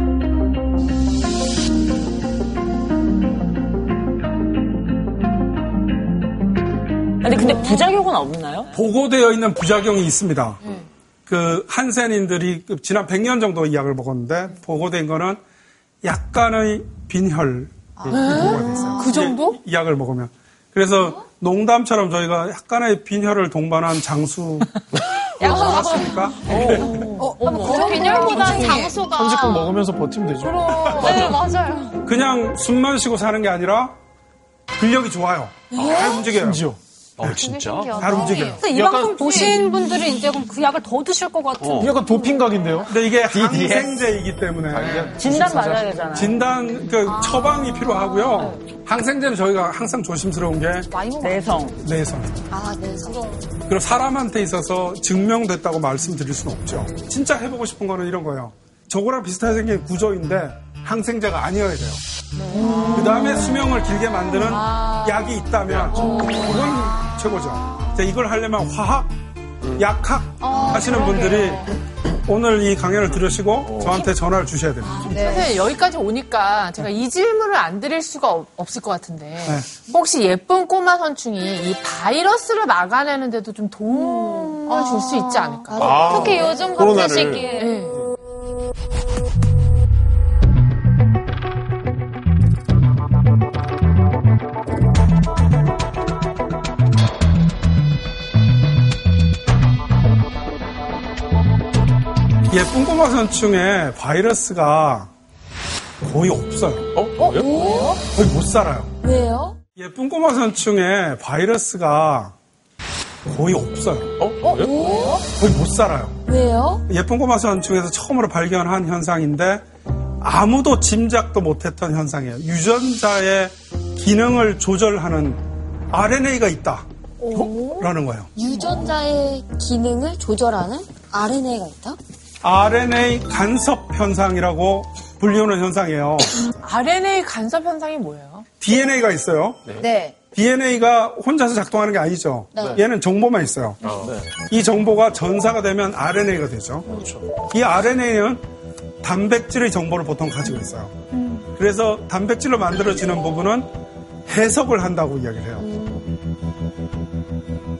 Speaker 9: 부작용은 없나요?
Speaker 8: 보고되어 있는 부작용이 있습니다. 그 한센인들이 그 지난 100년 정도 이 약을 먹었는데 보고된 거는 약간의 빈혈 이 보고가 됐어요.
Speaker 4: 그 정도?
Speaker 8: 이 약을 먹으면. 그래서 농담처럼 저희가 약간의 빈혈을 동반한 장수 <laughs> 맞습니까?
Speaker 12: 어, 빈혈보다 장수가.
Speaker 3: 30분 먹으면서 버티면 되죠.
Speaker 12: 네, 맞아요.
Speaker 8: 그냥 숨만 쉬고 사는 게 아니라 근력이 좋아요. 잘 움직여요.
Speaker 3: 심지어.
Speaker 5: 어, 진짜?
Speaker 8: 잘 움직여요.
Speaker 1: 그래서 이 방송 보신 분들이 이제 그럼 그 약을 더 드실 것 같은.
Speaker 3: 약간 도핑각인데요?
Speaker 8: 근데 이게 항생제이기 때문에
Speaker 9: 진단 받아야 되잖아요.
Speaker 8: 진단 그 처방이 필요하고요. 항생제는 저희가 항상 조심스러운 게
Speaker 9: 내성.
Speaker 8: 내성.
Speaker 12: 아, 네.
Speaker 8: 그리고 사람한테 있어서 증명됐다고 말씀드릴 수는 없죠. 진짜 해보고 싶은 거는 이런 거예요. 저거랑 비슷하게 생긴 구조인데 항생제가 아니어야 돼요. 그 다음에 수명을 길게 만드는 약이 있다면 그건 최고죠. 이제 이걸 하려면 화학, 약학 하시는 분들이 오늘 이 강연을 들으시고 저한테 전화를 주셔야 됩니다.
Speaker 4: 선생님 여기까지 오니까 제가 이 질문을 안 드릴 수가 없, 없을 것 같은데 혹시 예쁜 꼬마 선충이 이 바이러스를 막아내는데도 좀 도움을 줄수 있지 않을까요?
Speaker 10: 아,
Speaker 12: 특히 요즘 같은. 시기에.
Speaker 4: 네.
Speaker 8: 예쁜 꼬마 선충에 바이러스가 거의 없어요.
Speaker 10: 어? 왜요?
Speaker 8: 거의 못 살아요.
Speaker 12: 왜요?
Speaker 8: 예쁜 꼬마 선충에 바이러스가 거의 없어요.
Speaker 10: 어? 왜요?
Speaker 8: 거의 못 살아요.
Speaker 12: 왜요?
Speaker 8: 예쁜 꼬마 선충에서 처음으로 발견한 현상인데 아무도 짐작도 못했던 현상이에요. 유전자의 기능을 조절하는 RNA가 있다. 라는 거예요.
Speaker 12: 유전자의 기능을 조절하는 RNA가 있다?
Speaker 8: RNA 간섭 현상이라고 불리우는 현상이에요.
Speaker 4: RNA 간섭 현상이 뭐예요?
Speaker 8: DNA가 있어요.
Speaker 2: 네.
Speaker 8: DNA가 혼자서 작동하는 게 아니죠. 얘는 정보만 있어요. 이 정보가 전사가 되면 RNA가 되죠. 이 RNA는 단백질의 정보를 보통 가지고 있어요. 그래서 단백질로 만들어지는 부분은 해석을 한다고 이야기를 해요.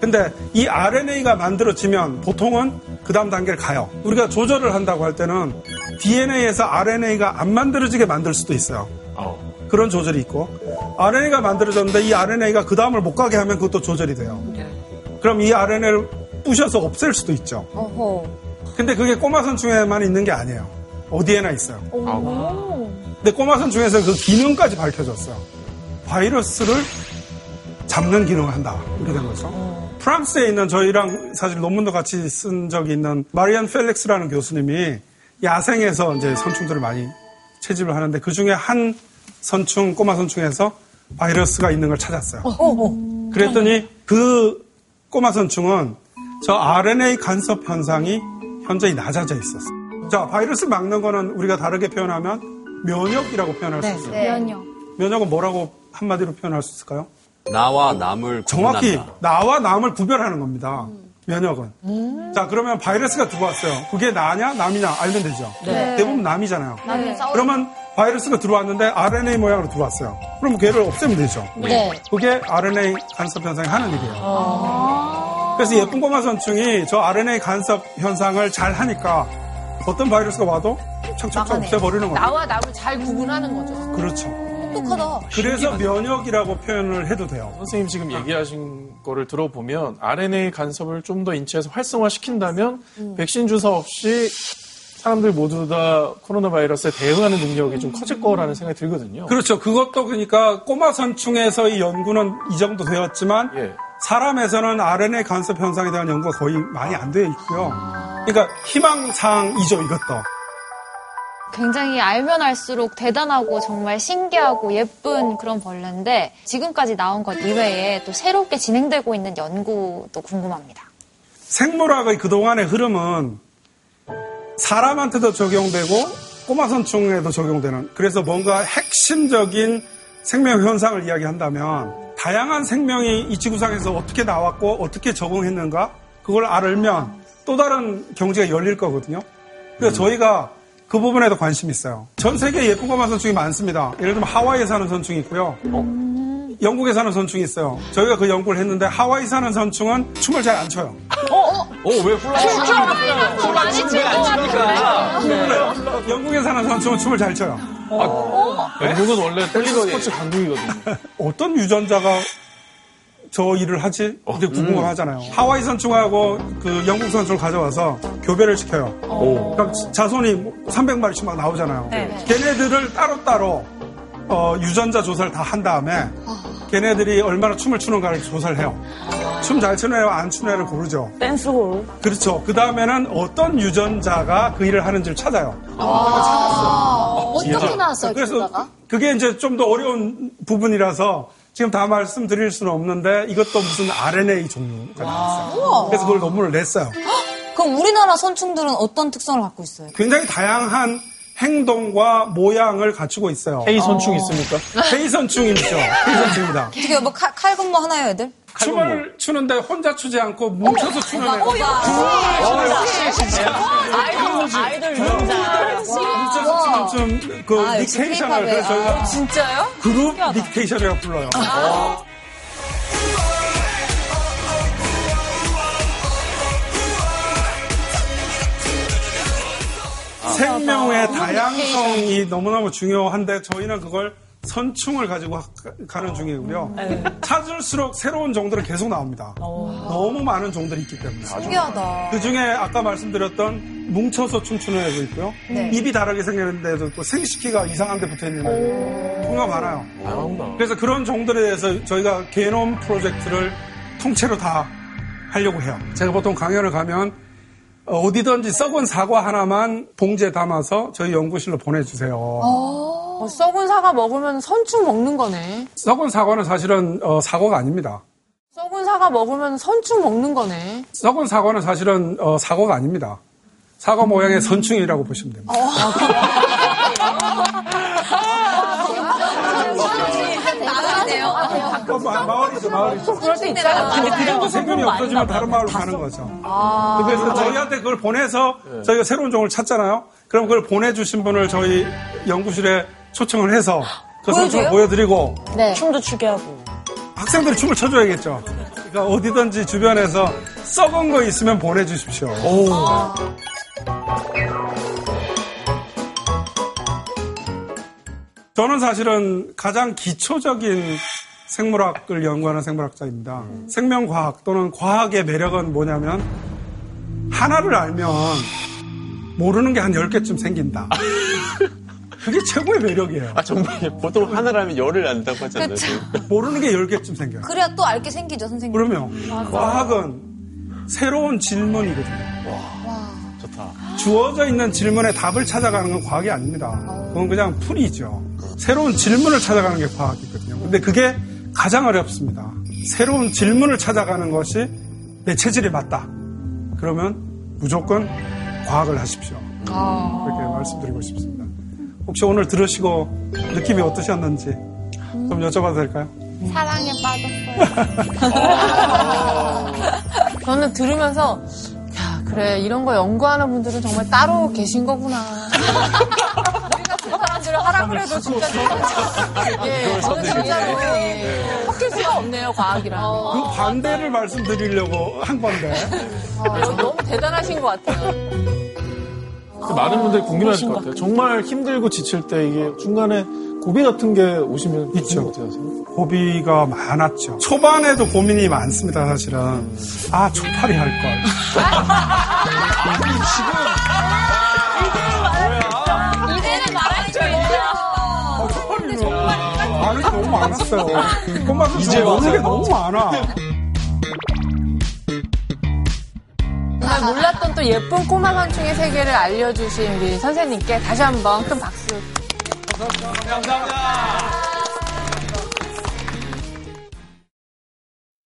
Speaker 8: 근데 이 RNA가 만들어지면 보통은 그 다음 단계를 가요. 우리가 조절을 한다고 할 때는 DNA에서 RNA가 안 만들어지게 만들 수도 있어요. 그런 조절이 있고 RNA가 만들어졌는데 이 RNA가 그 다음을 못 가게 하면 그것도 조절이 돼요. 그럼 이 RNA를 부셔서 없앨 수도 있죠. 근데 그게 꼬마선 중에만 있는 게 아니에요. 어디에나 있어요. 근데 꼬마선 중에서 그 기능까지 밝혀졌어요. 바이러스를 잡는 기능을 한다. 이렇게 된 거죠. 프랑스에 있는 저희랑 사실 논문도 같이 쓴 적이 있는 마리안 펠렉스라는 교수님이 야생에서 이제 선충들을 많이 채집을 하는데 그 중에 한 선충, 꼬마 선충에서 바이러스가 있는 걸 찾았어요. 그랬더니 그 꼬마 선충은 저 RNA 간섭 현상이 현저히 낮아져 있었어요. 자, 바이러스를 막는 거는 우리가 다르게 표현하면 면역이라고 표현할 수 있어요.
Speaker 12: 면역.
Speaker 8: 면역은 뭐라고 한마디로 표현할 수 있을까요?
Speaker 5: 나와 남을
Speaker 8: 정확히
Speaker 5: 구분한다.
Speaker 8: 나와 남을 구별하는 겁니다. 면역은. 자, 그러면 바이러스가 들어왔어요. 그게 나냐, 남이냐 알면 되죠. 대부분 남이잖아요. 그러면 바이러스가 들어왔는데 RNA 모양으로 들어왔어요. 그럼 걔를 없애면 되죠.
Speaker 12: 네.
Speaker 8: 그게 RNA 간섭 현상이 하는 일이에요. 그래서 예쁜 꼬마 선충이 저 RNA 간섭 현상을 잘 하니까 어떤 바이러스가 와도 척척척 없애버리는 거예요.
Speaker 4: 나와 남을 잘 구분하는 거죠.
Speaker 8: 그렇죠.
Speaker 12: 똑똑하다.
Speaker 8: 그래서 면역이라고 표현을 해도 돼요.
Speaker 3: 선생님 지금 얘기하신 거를 들어보면 RNA 간섭을 좀 더 인체에서 활성화시킨다면 백신 주사 없이 사람들 모두 다 코로나 바이러스에 대응하는 능력이 좀 커질 거라는 생각이 들거든요.
Speaker 8: 그렇죠. 그것도 그러니까 꼬마 선충에서의 연구는 이 정도 되었지만
Speaker 3: 예.
Speaker 8: 사람에서는 RNA 간섭 현상에 대한 연구가 거의 많이 안 되어 있고요. 그러니까 희망사항이죠, 이것도.
Speaker 7: 굉장히 알면 알수록 대단하고 정말 신기하고 예쁜 그런 벌레인데 지금까지 나온 것 이외에 또 새롭게 진행되고 있는 연구도 궁금합니다.
Speaker 8: 생물학의 그동안의 흐름은 사람한테도 적용되고 꼬마 선충에도 적용되는 그래서 뭔가 핵심적인 생명 현상을 이야기한다면 다양한 생명이 이 지구상에서 어떻게 나왔고 어떻게 적응했는가 그걸 알면 또 다른 경지가 열릴 거거든요. 그래서 저희가 그 부분에도 관심이 있어요. 전 세계에 예쁜 꼬마 선충이 많습니다. 예를 들면 하와이에 사는 선충이 있고요. 영국에 사는 선충이 있어요. 저희가 그 연구를 했는데 하와이 사는 선충은 춤을 잘 안 춰요.
Speaker 5: 어, 왜 훌라?
Speaker 7: 많이 칠것 같은데.
Speaker 8: 영국에 사는 선수는 춤을 잘 춰요.
Speaker 3: 영국은 원래 댄스 스포츠 강국이거든요. <laughs>
Speaker 8: 어떤 유전자가 저 일을 하지? 이제 궁금하잖아요. 하와이 선충하고 그 영국 선충을 가져와서 교배를 시켜요. 그럼 자손이 300마리씩 막 나오잖아요.
Speaker 1: 네.
Speaker 8: 걔네들을 따로따로 어, 유전자 조사를 다 한 다음에 걔네들이 얼마나 춤을 추는가를 조사를 해요. 춤 잘 추는 애와 안 추는 애를 고르죠.
Speaker 9: 댄스홀.
Speaker 8: 그렇죠. 그 다음에는 어떤 유전자가 그 일을 하는지를 찾아요.
Speaker 12: 어떻게 나왔어요,
Speaker 8: 그래서
Speaker 12: 결과가?
Speaker 8: 그게 이제 좀 더 어려운 부분이라서 지금 다 말씀드릴 수는 없는데 이것도 무슨 RNA 종류가 나왔어요. 그래서 그걸 논문을 냈어요.
Speaker 2: 그럼 우리나라 선충들은 어떤 특성을 갖고 있어요?
Speaker 8: 굉장히 다양한 행동과 모양을 갖추고 있어요.
Speaker 3: K 선충 있습니까?
Speaker 8: K선충이죠. K선충입니다.
Speaker 2: 어떻게 뭐 칼, 칼군무 하나요, 애들?
Speaker 8: 춤을 추는데 혼자 추지 않고 뭉쳐서 추는 애가
Speaker 9: 아이돌 유전자.
Speaker 8: 뭉쳐서 추는 춤그
Speaker 2: 아, 역시
Speaker 8: 닉테이션을
Speaker 2: K-팝에.
Speaker 8: 그래서 저희가
Speaker 4: 진짜요?
Speaker 8: 그룹 닉테이션이라고 불러요. 생명의 다양성이 너무너무 중요한데 저희는 그걸 선충을 가지고 하- 가는 중이고요. 찾을수록 새로운 종들은 계속 나옵니다. 너무 많은 종들이 있기 때문에.
Speaker 2: 신기하다.
Speaker 8: 그 중에 아까 말씀드렸던 뭉쳐서 춤추는 애도 있고요.
Speaker 2: 네.
Speaker 8: 입이 다르게 생기는 애도 있고 생식기가 이상한 데 붙어 있는 애도 정말 많아요. 그래서 그런 종들에 대해서 저희가 게놈 프로젝트를 통째로 다 하려고 해요. 제가 보통 강연을 가면 어, 어디든지 썩은 사과 하나만 봉지에 담아서 저희 연구실로 보내주세요.
Speaker 4: 어, 썩은 사과 먹으면 선충 먹는 거네.
Speaker 8: 썩은 사과는 사실은 어, 사과가 아닙니다.
Speaker 4: 썩은 사과 먹으면 선충 먹는 거네.
Speaker 8: 썩은 사과는 사실은 어, 사과가 아닙니다. 사과 모양의 선충이라고 보시면 됩니다. 어, <laughs> 마, 마을이죠, 마을이죠.
Speaker 4: 그럴 때 있잖아.
Speaker 8: 근데 그 정도 세균이 없어지면 다른 마을로 가는 거죠. 그래서 저희한테 그걸 보내서 저희가 새로운 종을 찾잖아요. 그럼 그걸 보내주신 분을 저희 연구실에 초청을 해서 그 선충을 보여드리고
Speaker 12: 네.
Speaker 9: 춤도 추게 하고.
Speaker 8: 학생들이 춤을 춰줘야겠죠. 그러니까 어디든지 주변에서 썩은 거 있으면 보내주십시오. 저는 사실은 가장 기초적인 생물학을 연구하는 생물학자입니다. 생명과학 또는 과학의 매력은 뭐냐면 하나를 알면 모르는 게한 10개쯤 생긴다. 그게 최고의 매력이에요.
Speaker 10: 아, 정말 <laughs> 보통 하나를 하면 열을 안다고 않나요? <laughs>
Speaker 8: 모르는 게 10개쯤 생겨요.
Speaker 2: 그래야 또 알 게 생기죠, 선생님.
Speaker 8: 그러면 과학은 새로운 질문이거든요.
Speaker 10: 좋다.
Speaker 8: 주어져 있는 질문에 답을 찾아가는 건 과학이 아닙니다. 그건 그냥 풀이죠. 새로운 질문을 찾아가는 게 과학이거든요. 근데 그게 가장 어렵습니다. 새로운 질문을 찾아가는 것이 내 체질에 맞다. 그러면 무조건 과학을 하십시오. 그렇게 말씀드리고 싶습니다. 혹시 오늘 들으시고 느낌이 어떠셨는지 좀 여쭤봐도 될까요?
Speaker 4: 사랑에 빠졌어요. 저는 들으면서 야 그래 이런 거 연구하는 분들은 정말 따로 계신 거구나. 우리 같은 사람들을 하라고 해도 진짜 저는 예, 저는 진짜로 예, 섞일 수가 없네요 과학이랑.
Speaker 8: 그 반대를 말씀드리려고 한 건데.
Speaker 4: 아, 너무 대단하신 것 같아요.
Speaker 3: 많은 분들이 궁금해하실 것 같아요. 정말 힘들고 지칠 때 이게 중간에 고비 같은 게 오시면
Speaker 8: 있죠.
Speaker 3: 어떻게 하세요?
Speaker 8: 고비가 많았죠. 초반에도 고민이 많습니다, 사실은. 아, 초파리 할 걸.
Speaker 12: 이대를 말하는 게
Speaker 8: 아, 초파리는 많은 게 너무 많았어요. 꼬마도 이제 모르는 게 너무 많아.
Speaker 4: 정말 몰랐던 또 예쁜 꼬마 선충의 세계를 알려주신 우리 선생님께 다시 한번 큰 박수.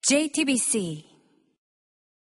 Speaker 6: JTBC